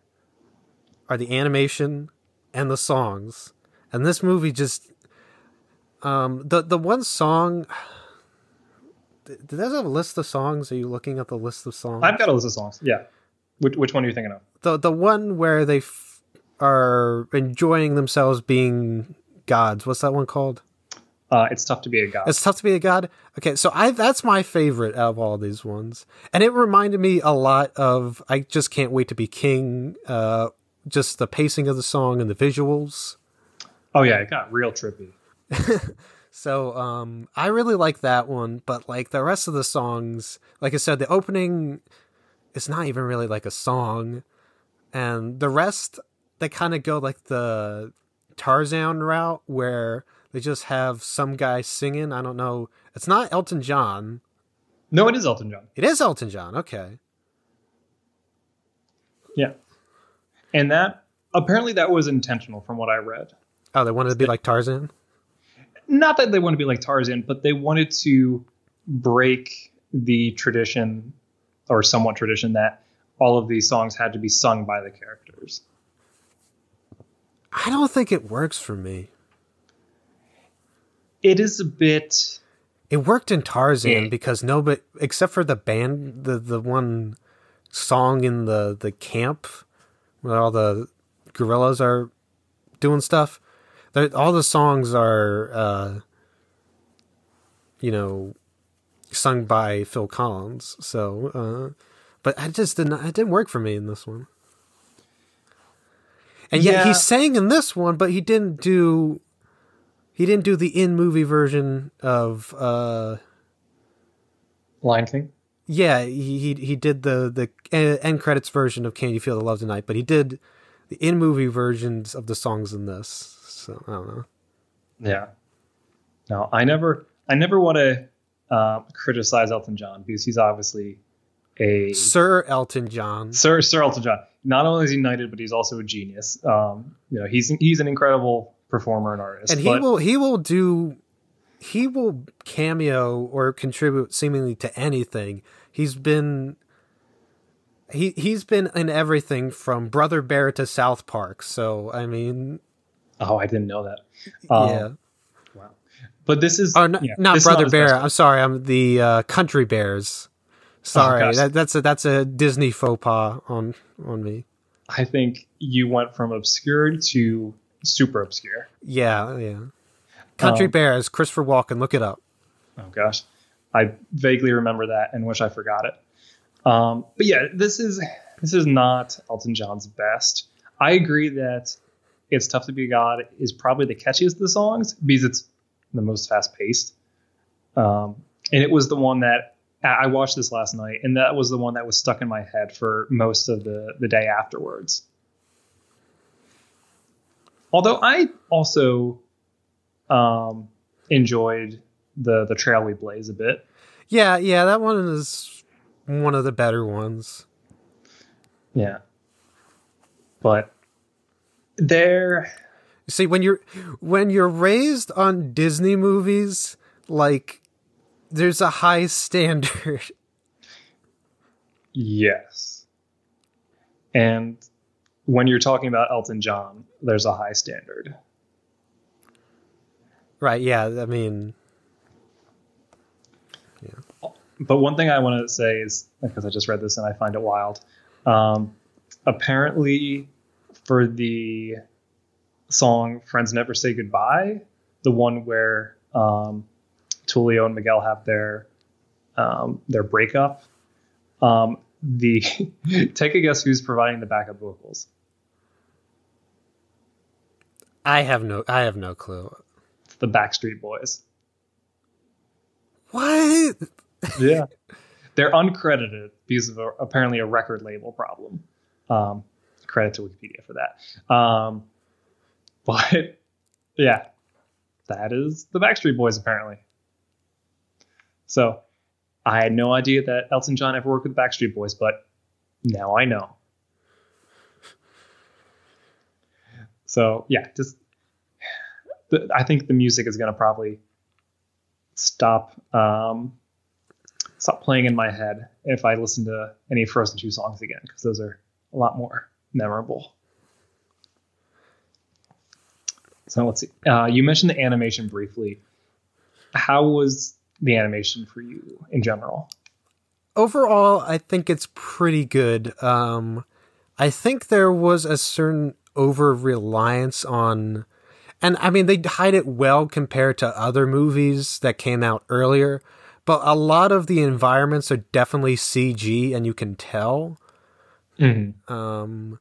are the animation and the songs. And this movie just um the the one song did that have a list of songs? Are you looking at the list of songs? I've got a list of songs. Yeah. Which which one are you thinking of? the the one where they f- are enjoying themselves being gods. What's that one called? Uh, it's tough to be a god. It's tough to be a god. Okay, so I that's my favorite out of all these ones, and it reminded me a lot of I just can't wait to be king. Uh, just the pacing of the song and the visuals. oh yeah, it got real trippy. So um, I really like that one, but like the rest of the songs, like I said, the opening is not even really like a song, and the rest they kind of go like the Tarzan route where they just have some guy singing. I don't know. It's not Elton John. No, it is Elton John. It is Elton John. Okay. Yeah. And that apparently that was intentional from what I read. Oh, they wanted to be like Tarzan. Not that they want to be like Tarzan, but they wanted to break the tradition or somewhat tradition that all of these songs had to be sung by the characters. I don't think it works for me. It is a bit It worked in Tarzan Yeah. because nobody, except for the band, the the one song in the the camp where all the gorillas are doing stuff. they're- All the songs are, uh, you know, sung by Phil Collins. So, uh, but I just didn't. It didn't work for me in this one. And yet Yeah. he sang in this one, but he didn't do. He didn't do the in movie version of. uh Lion King. Yeah, he he, he did the the end credits version of "Can You Feel the Love Tonight," but he did the in movie versions of the songs in this. So I don't know. Yeah. No, I never I never want to uh, criticize Elton John because he's obviously a Sir Elton John. Sir Sir Elton John. Not only is he knighted, but he's also a genius. Um, you know, he's he's an incredible performer and artist. and he will he will do he will cameo or contribute seemingly to anything he's been he he's been in everything from brother bear to south park so i mean Oh, I didn't know that. Um, yeah Wow. But this is oh no, yeah, not brother his bear best. i'm sorry i'm the uh, country bears sorry gosh. that, that's a that's a disney faux pas on on me I think you went from obscure to super obscure. yeah yeah country Um, bears christopher walken look it up Oh gosh, I vaguely remember that and wish I forgot it. Um, but yeah, this is this is not Elton John's best. I agree that "It's Tough to Be God" is probably the catchiest of the songs because it's the most fast paced, um, and it was the one that I watched this last night, and that was the one that was stuck in my head for most of the the day afterwards. Although I also um, enjoyed the the trail we blaze a bit. yeah yeah that one is one of the better ones Yeah. But there See, when you're when you're raised on Disney movies, like there's a high standard. Yes. And when you're talking about Elton John, there's a high standard. right, yeah, I mean But one thing I want to say is because I just read this and I find it wild. Um, apparently, for the song "Friends Never Say Goodbye," the one where um, Tulio and Miguel have their um, their breakup, um, the take a guess who's providing the backup vocals. I have no I have no clue. It's the Backstreet Boys. What? Yeah, they're uncredited because of a, apparently a record label problem. Um, credit to Wikipedia for that. Um, but yeah, that is the Backstreet Boys apparently. So I had no idea that Elton John ever worked with Backstreet Boys, but now I know. So yeah, just the, I think the music is going to probably stop um, stop playing in my head if I listen to any Frozen 2 songs again because those are a lot more memorable. So let's see. Uh, you mentioned the animation briefly. How was the animation for you in general? Overall, I think it's pretty good. Um I think there was a certain over reliance on and I mean they hide it well compared to other movies that came out earlier, but a lot of the environments are definitely CG and you can tell. Um,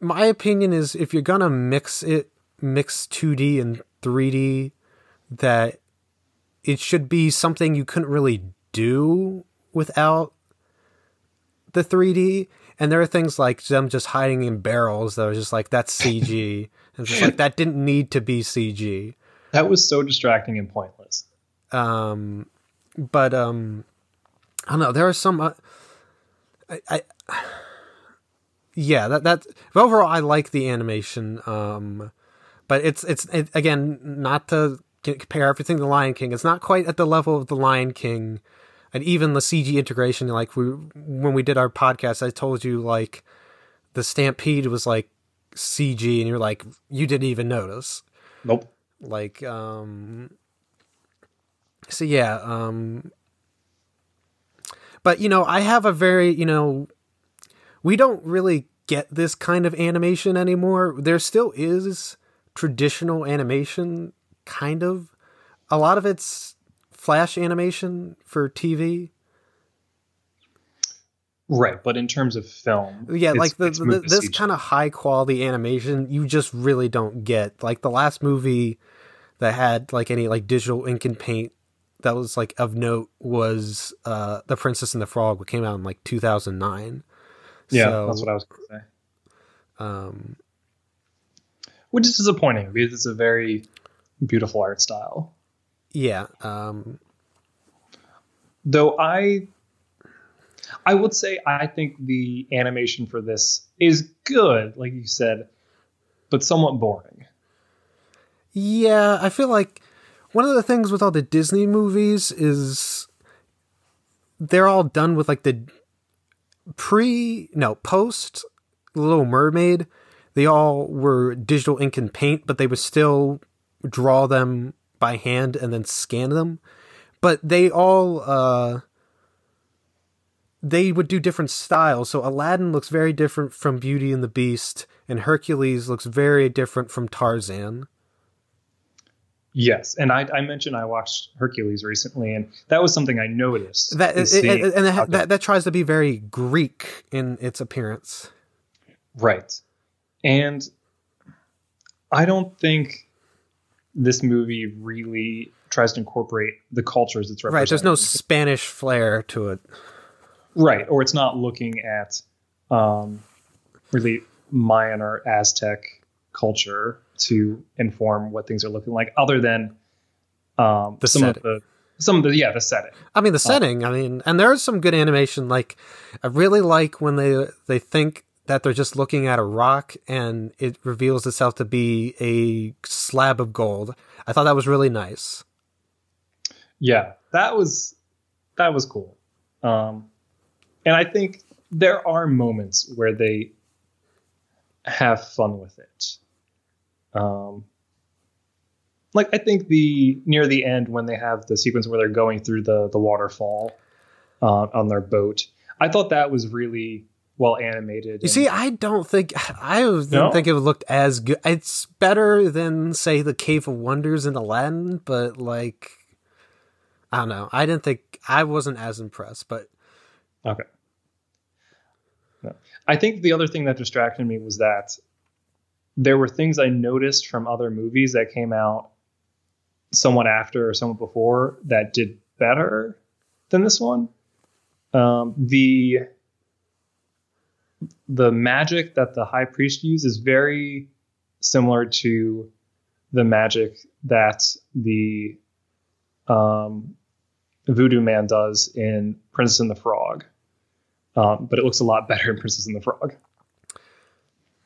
my opinion is if you're gonna mix it, mix 2D and 3D, that it should be something you couldn't really do without the 3D. And there are things like them just hiding in barrels that are just like that's CG, and just like that didn't need to be CG. That was so distracting and pointless. Um, but um, I don't know. There are some. Uh, I, I yeah, that that overall I like the animation. Um, but it's it's it, again not to compare everything to Lion King. It's not quite at the level of the Lion King, and even the CG integration. Like we when we did our podcast, I told you like the Stampede was like CG, and you're like you didn't even notice Nope. like um so yeah um but you know i have a very you know we don't really get this kind of animation anymore. There still is traditional animation kind of. A lot of it's flash animation for tv Right, but in terms of film, yeah like the, the, this kind of high quality animation you just really don't get. Like the last movie that had like any like digital ink and paint that was like of note was uh the princess and the frog which came out in like 2009 Yeah, So, that's what I was going to say. um Which is disappointing because it's a very beautiful art style. yeah um Though I, I would say I think the animation for this is good, like you said, but somewhat boring. Yeah, I feel like one of the things with all the Disney movies is they're all done with like the pre no post Little Mermaid. They all were digital ink and paint, but they would still draw them by hand and then scan them. But they all uh they would do different styles. So Aladdin looks very different from Beauty and the Beast, and Hercules looks very different from Tarzan. Yes, and I, I mentioned I watched Hercules recently, and that was something I noticed. That it, it- and that, that that tries to be very Greek in its appearance. Right. And I don't think this movie really tries to incorporate the cultures it's representing. Right. There's no Spanish flair to it. right, or it's not looking at um, really Mayan or Aztec culture to inform what things are looking like, other than um, The some setting. of the some of the yeah the setting. I mean, the setting. I mean, and there's some good animation. Like, I really like when they they think that they're just looking at a rock and it reveals itself to be a slab of gold. I thought that was really nice. Yeah, that was that was cool. Um, and I think there are moments where they have fun with it. Um, like I think the near the end when they have the sequence where they're going through the the waterfall uh, on their boat, I thought that was really well animated. You see, I don't think I didn't No? think it looked as good. It's better than say the Cave of Wonders in Aladdin, but like I don't know. I didn't think I wasn't as impressed, but Okay. No. I think the other thing that distracted me was that there were things I noticed from other movies that came out somewhat after or somewhat before that did better than this one. Um, the the magic that the high priest used is very similar to the magic that the um, voodoo man does in Princess and the Frog. Um, but it looks a lot better in Princess and the Frog.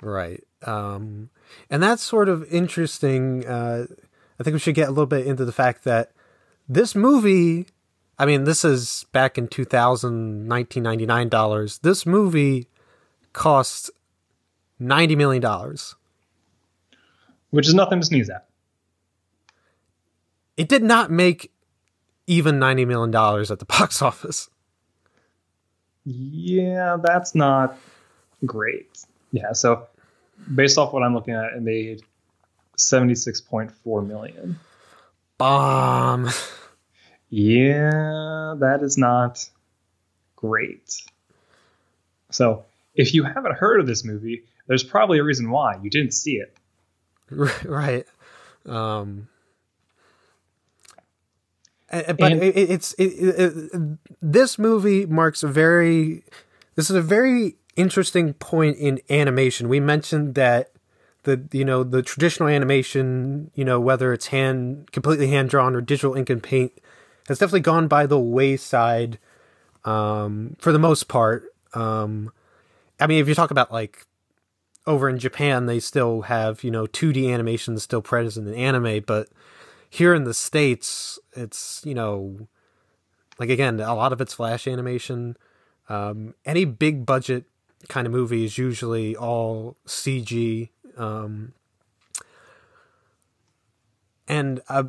Right. Um, and that's sort of interesting. Uh, I think we should get a little bit into the fact that this movie, I mean, this is back in 2000, 1999 dollars. This movie cost $90 million. which is nothing to sneeze at. It did not make even $90 million at the box office. Yeah, that's not great. Yeah, so based off what I'm looking at, it made 76.4 million. Bomb. Yeah, that is not great. So if you haven't heard of this movie, there's probably a reason why you didn't see it. right. Um, but And- it, it's it, it, it, this movie marks a very this is a very interesting point in animation. We mentioned that the you know the traditional animation, you know whether it's hand completely hand drawn or digital ink and paint, has definitely gone by the wayside um, for the most part. Um, I mean, if you talk about like over in Japan, they still have you know 2D animation still present in anime, but here in the states, it's you know like again a lot of it's flash animation. Um, any big budget kind of movie is usually all CG. Um, and a,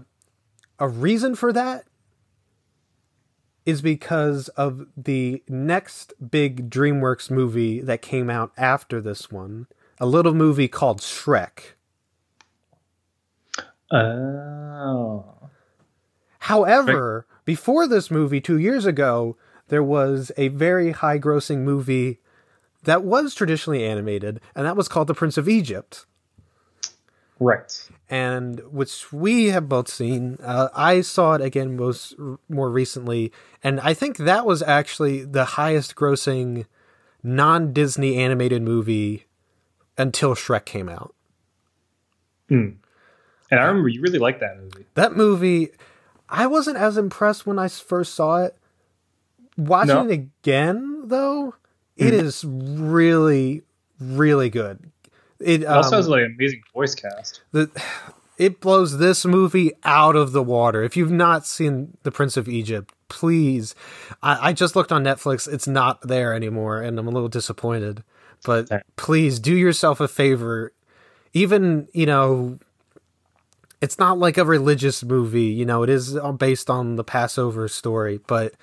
a reason for that is because of the next big DreamWorks movie that came out after this one, a little movie called Shrek. Oh. However, before this movie, two years ago, there was a very high grossing movie that was traditionally animated, and that was called The Prince of Egypt. Right. and which we have both seen. Uh, I saw it again most more recently, and I think that was actually the highest grossing non Disney animated movie until Shrek came out. And I remember you really liked that movie. That movie, I wasn't as impressed when I first saw it. Watching No. it again, though, it is really, really good. It It also um, has like an amazing voice cast. the it blows this movie out of the water. If you've not seen The Prince of Egypt, please. I, I just looked on Netflix; it's not there anymore, and I'm a little disappointed. But Okay. please do yourself a favor. Even you know, it's not like a religious movie. You know, it is uh, based on the Passover story, but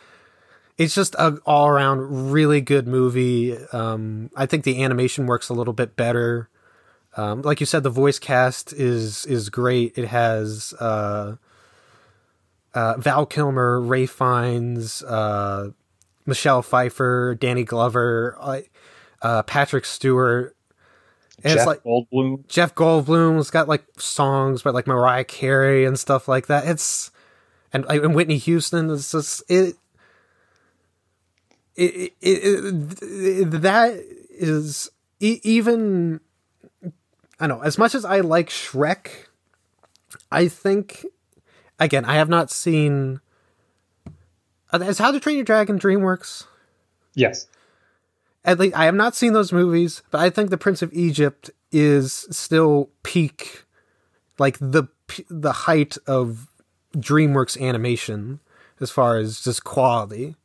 it's just a all around really good movie. Um, I think the animation works a little bit better. Um, like you said, the voice cast is is great. It has uh, uh, Val Kilmer, Ralph Fiennes, uh, Michelle Pfeiffer, Danny Glover, uh, uh, Patrick Stewart. And Jeff it's like Goldblum. Jeff Goldblum's got like songs by like Mariah Carey and stuff like that. It's and and Whitney Houston. It's just it. It, it, it, it that is even I don't know as much as I like Shrek. I think again I have not seen. uh, Is How to Train Your Dragon DreamWorks? Yes. at least I have not seen those movies, but I think The Prince of Egypt is still peak, like the the height of DreamWorks animation as far as just quality.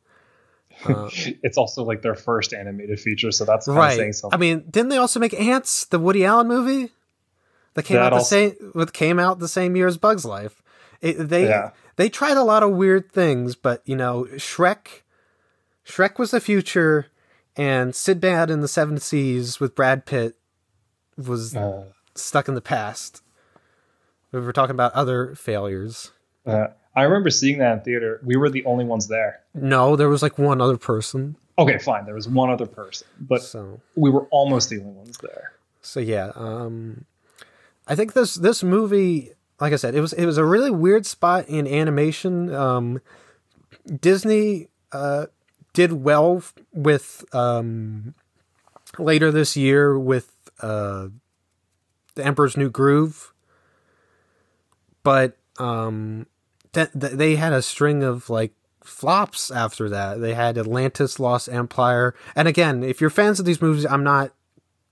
It's also like their first animated feature, so that's of saying Right. something. I mean, didn't they also make Antz, the Woody Allen movie? That came That out the also- same with came out the same year as Bugs Life. It, they Yeah. they tried a lot of weird things, but you know, Shrek Shrek was the future and Sinbad in the Seven Seas with Brad Pitt was Uh, stuck in the past. We were talking about other failures. uh, I remember seeing that in theater. We were the only ones there. No, there was like one other person. Okay, fine. There was one other person, but So we were almost the only ones there. So yeah, um, I think this this movie, like I said, it was it was a really weird spot in animation. Um, Disney uh, did well with um, later this year with uh, the Emperor's New Groove, but um, th- th- they had a string of like flops after that. They had Atlantis, Lost Empire, and again, if you're fans of these movies, I'm not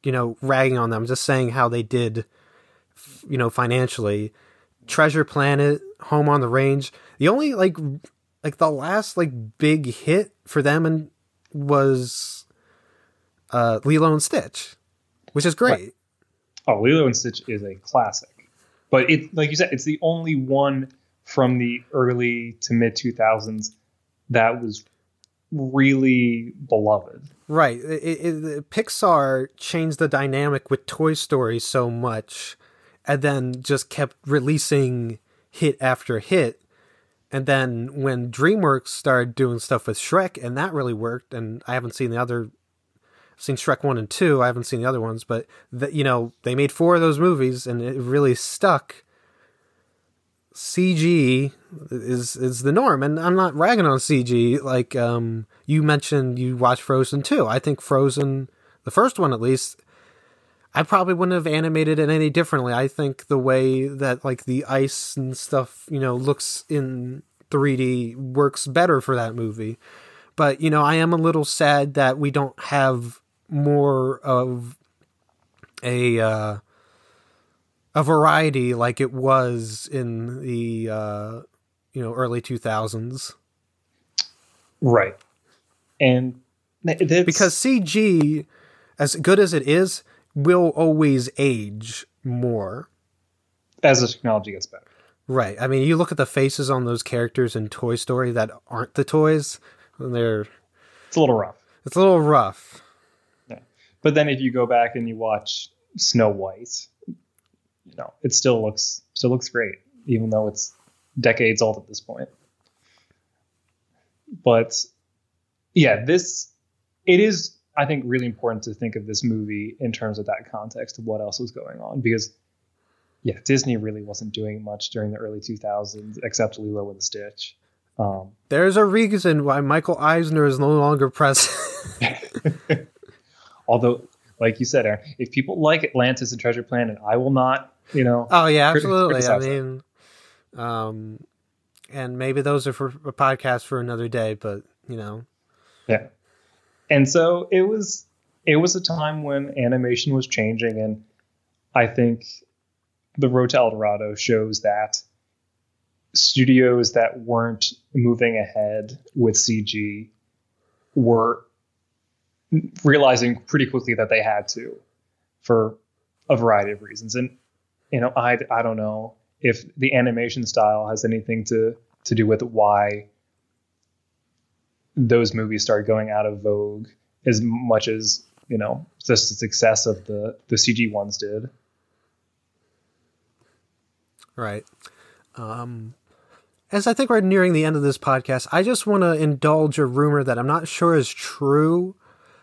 you know, ragging on them. I'm just saying how they did, you know, financially. Treasure Planet, Home on the Range. The only like, like the last like big hit for them and was uh Lilo and Stitch, which is great. Oh, Lilo and Stitch is a classic, but it, like you said, it's the only one from the early to mid 2000s that was really beloved. Right. It, it, it- Pixar changed the dynamic with Toy Story so much and then just kept releasing hit after hit. And then when DreamWorks started doing stuff with Shrek and that really worked and I haven't seen the other I've seen Shrek 1 and 2, I haven't seen the other ones, but the, you know, they made four of those movies and it really stuck. CG is is the norm, and I'm not ragging on CG. Like um, you mentioned, you watched Frozen too. I think Frozen, the first one at least, I probably wouldn't have animated it any differently. I think the way that like the ice and stuff, you know, looks in 3D works better for that movie. But you know, I am a little sad that we don't have more of a uh, a variety like it was in the uh, you know early 2000s Right. And because CG as good as it is will always age more as the technology gets better. right i mean you look at the faces on those characters in toy story that aren't the toys and they're It's a little rough. it's a little rough Yeah. But then if you go back and you watch Snow White, you know, it still looks still looks great, even though it's decades old at this point. But yeah, this it is I think really important to think of this movie in terms of that context of what else was going on because yeah, Disney really wasn't doing much during the early 2000s except Lilo and Stitch. Um, there's a reason why michael eisner is no longer president although, like you said, Aaron, if people like Atlantis and Treasure Planet, I will not, you know, Oh yeah, absolutely. I mean, um, and maybe those are for a podcast for another day. But you know, Yeah. And so it was it was a time when animation was changing and I think the Road to El Dorado shows that studios that weren't moving ahead with CG were realizing pretty quickly that they had to for a variety of reasons. And you know, I I don't know if the animation style has anything to to do with why those movies started going out of vogue as much as you know just the success of the the CG ones did. right? Um, as I think we're nearing the end of this podcast, I just want to indulge a rumor that I'm not sure is true,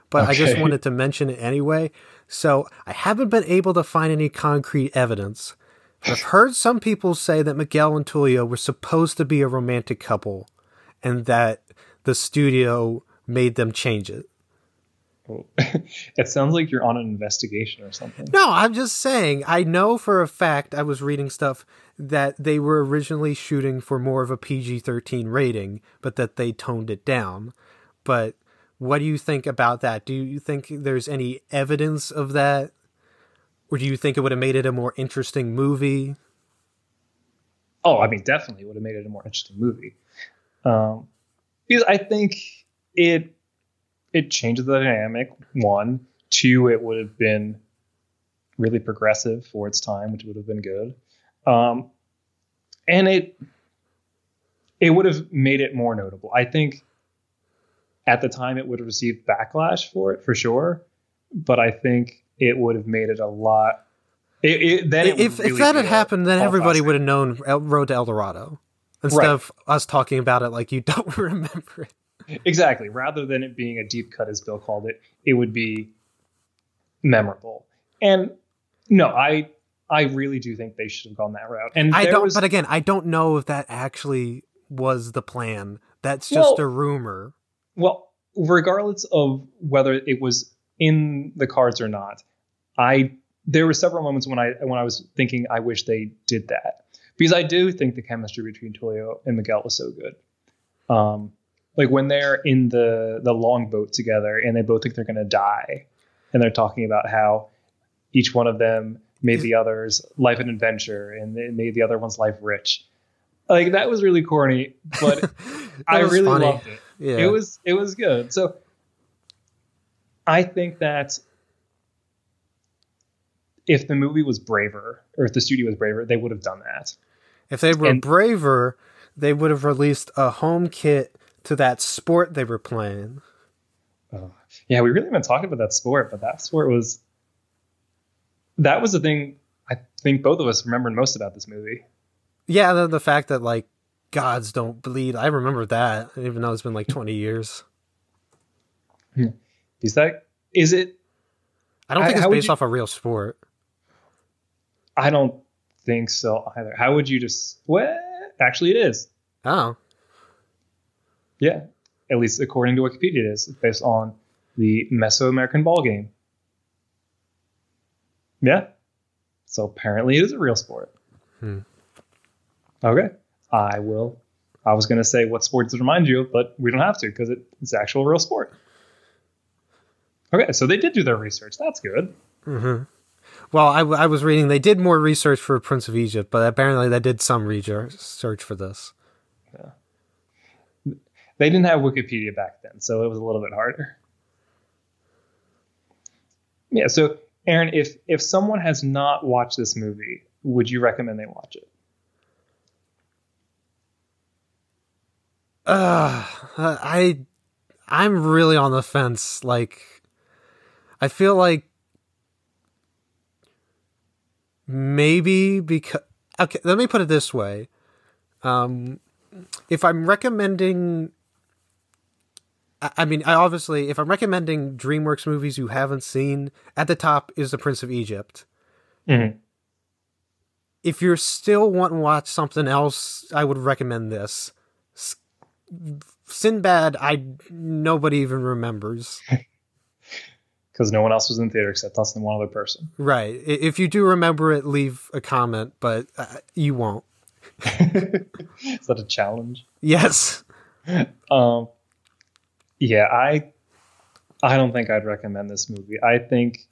but I just wanted to mention it anyway. So I haven't been able to find any concrete evidence. I've heard some people say that Miguel and Tulio were supposed to be a romantic couple, and that the studio made them change it. it sounds like you're on an investigation or something. No, I'm just saying. I know for a fact, I was reading stuff that they were originally shooting for more of a PG 13 rating, but that they toned it down. But what do you think about that? Do you think there's any evidence of that? Or do you think it would have made it a more interesting movie? Oh, I mean, definitely would have made it a more interesting movie. Um, because I think it it changes the dynamic. One, two, it would have been really progressive for its time, which would have been good. Um, and it it would have made it more notable. I think at the time it would have received backlash for it for sure, but I think it would have made it a lot. It, it, then it if would if that had happened, then everybody would have known Road to El Dorado instead Right. of us talking about it like you don't remember it. Exactly. Rather than it being a deep cut, as Bill called it, it would be memorable. And no, I I really do think they should have gone that route. And I don't. was- But again, I don't know if that actually was the plan. That's just Well- a rumor. Well, regardless of whether it was in the cards or not, I there were several moments when I when I was thinking I wish they did that because I do think the chemistry between Tulio and Miguel was so good. Um, like when they're in the the longboat together and they both think they're going to die, and they're talking about how each one of them made the other's life an adventure and it made the other one's life rich. Like that was really corny, but I really funny. loved it. Yeah. It was it was good. So I think that if the movie was braver, or if the studio was braver, they would have done that. If they were And- braver, they would have released a home kit to that sport they were playing. Oh, yeah, we really haven't talked about that sport, but that sport was that was the thing I think both of us remembered most about this movie. Yeah, the, the fact that like gods don't bleed. I remember that, even though it's been like twenty years. Is that is it? I don't I- think it's would based you- off a real sport. I don't think so either. How would you just? Well, actually, it is. Oh, Yeah, at least according to Wikipedia, it is It's based on the Mesoamerican ball game. Yeah, so apparently it is a real sport. Hmm. Okay, I will. I was going to say what sport does it remind you of, but we don't have to because it, it's actual real sport. Okay, so they did do their research. That's good. Mm-hmm. well, I was reading they did more research for Prince of Egypt, but apparently they did some research for this. Yeah. They didn't have Wikipedia back then, so it was a little bit harder. Yeah, so Aaron, if if someone has not watched this movie, would you recommend they watch it? Uh, I I'm really on the fence. Like, I feel like maybe because okay, let me put it this way. Um, if I'm recommending, I, mean, I obviously, if I'm recommending DreamWorks movies you haven't seen, at the top is The Prince of Egypt. Mhm. If you're still wanting to watch something else, I would recommend this. Sinbad, I nobody even remembers. Because no one else was in the theater except us and one other person. Right. If you do remember it, leave a comment, but uh, you won't. Is that a challenge? Yes. Um, yeah, I I don't think I'd recommend this movie. I think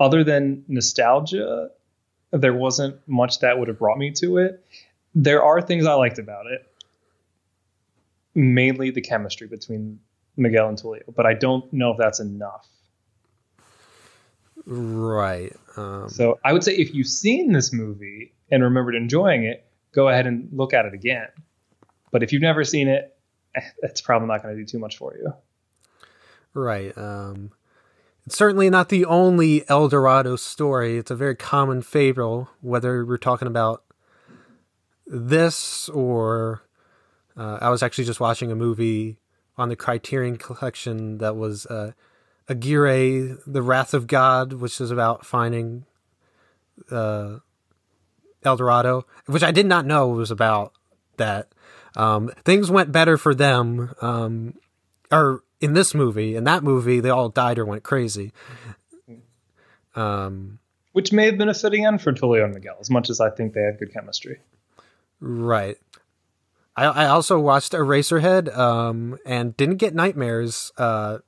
other than nostalgia, there wasn't much that would have brought me to it. There are things I liked about it. Mainly the chemistry between Miguel and Tulio, but I don't know if that's enough. Right. Um, So I would say if you've seen this movie and remembered enjoying it, go ahead and look at it again. But if you've never seen it, it's probably not going to do too much for you. right. Um, it's certainly not the only El Dorado story. It's a very common fable, whether we're talking about this or uh, I was actually just watching a movie on the Criterion Collection that was uh, Aguirre, The Wrath of God, which is about finding uh, El Dorado, which I did not know was about that. Um, things went better for them, um, or in this movie. In that movie, they all died or went crazy. Um, Which may have been a fitting end for Tulio and Miguel, as much as I think they had good chemistry. right. I, I also watched Eraserhead um, and didn't get nightmares, uh,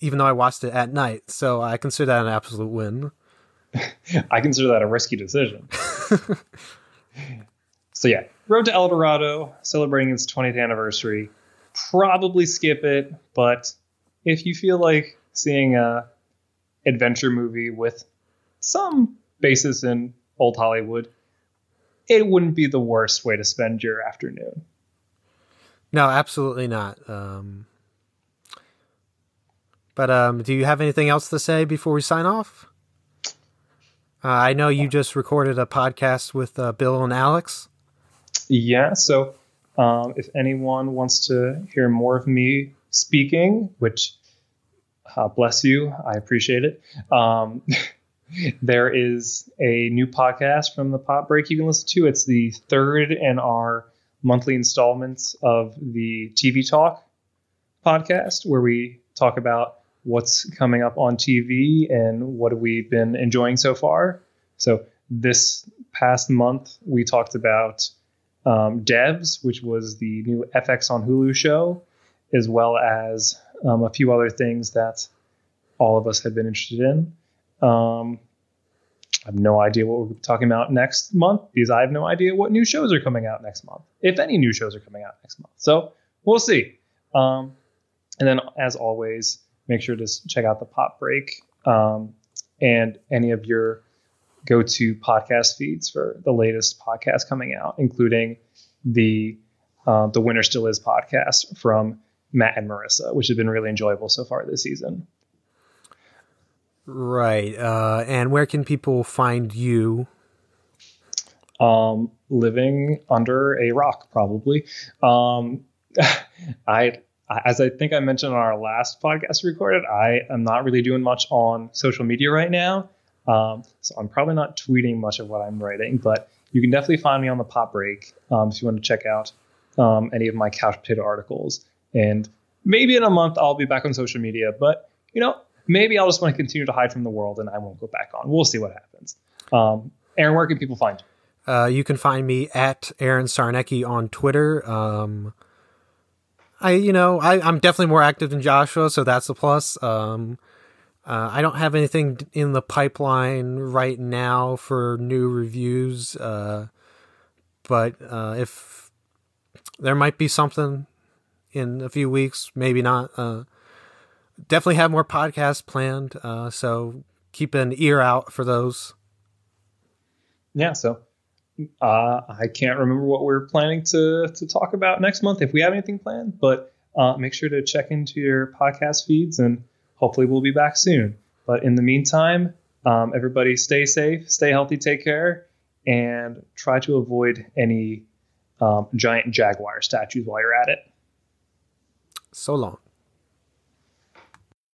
even though I watched it at night. So I consider that an absolute win. I consider that a risky decision. so yeah, Road to El Dorado, celebrating its 20th anniversary. Probably skip it, but if you feel like seeing a adventure movie with some basis in old Hollywood, it wouldn't be the worst way to spend your afternoon. No, absolutely not. Um, but um, do you have anything else to say before we sign off? Uh, I know you just recorded a podcast with uh, Bill and Alex. Yeah, so um, if anyone wants to hear more of me speaking, which uh, bless you, I appreciate it. There is a new podcast from the Pop Break you can listen to. It's the third in our monthly installments of the TV Talk podcast, where we talk about what's coming up on TV and what we've been enjoying so far. So this past month, we talked about um, Devs, which was the new FX on Hulu show, as well as um, a few other things that all of us had been interested in. Um, I have no idea what we're talking about next month because I have no idea what new shows are coming out next month, if any new shows are coming out next month. So we'll see. Um, and then, as always, make sure to check out the Pop Break um, and any of your go-to podcast feeds for the latest podcast coming out, including the uh, the Winter Still Is podcast from Matt and Marissa, which has been really enjoyable so far this season. Right. Uh, and where can people find you? Um, living under a rock, probably. Um, I, as I think I mentioned on our last podcast recorded, I am not really doing much on social media right now. Um, so I'm probably not tweeting much of what I'm writing, but you can definitely find me on the Pop Break um, if you want to check out um, any of my couch articles. And maybe in a month I'll be back on social media, but you know, maybe I'll just want to continue to hide from the world and I won't go back on. We'll see what happens. Um, Aaron, where can people find you? Uh, you can find me at Aaron Sarnecky on Twitter. Um, I, you know, I, I'm definitely more active than Joshua, so that's a plus. Um, uh, I don't have anything in the pipeline right now for new reviews, uh, but uh, if there might be something in a few weeks, maybe not. Uh, definitely have more podcasts planned, uh, so keep an ear out for those. Yeah, so uh, I can't remember what we're planning to to talk about next month if we have anything planned, but make sure to check into your podcast feeds and hopefully we'll be back soon. But in the meantime, um, everybody stay safe, stay healthy, take care, and try to avoid any um, giant jaguar statues while you're at it. So long.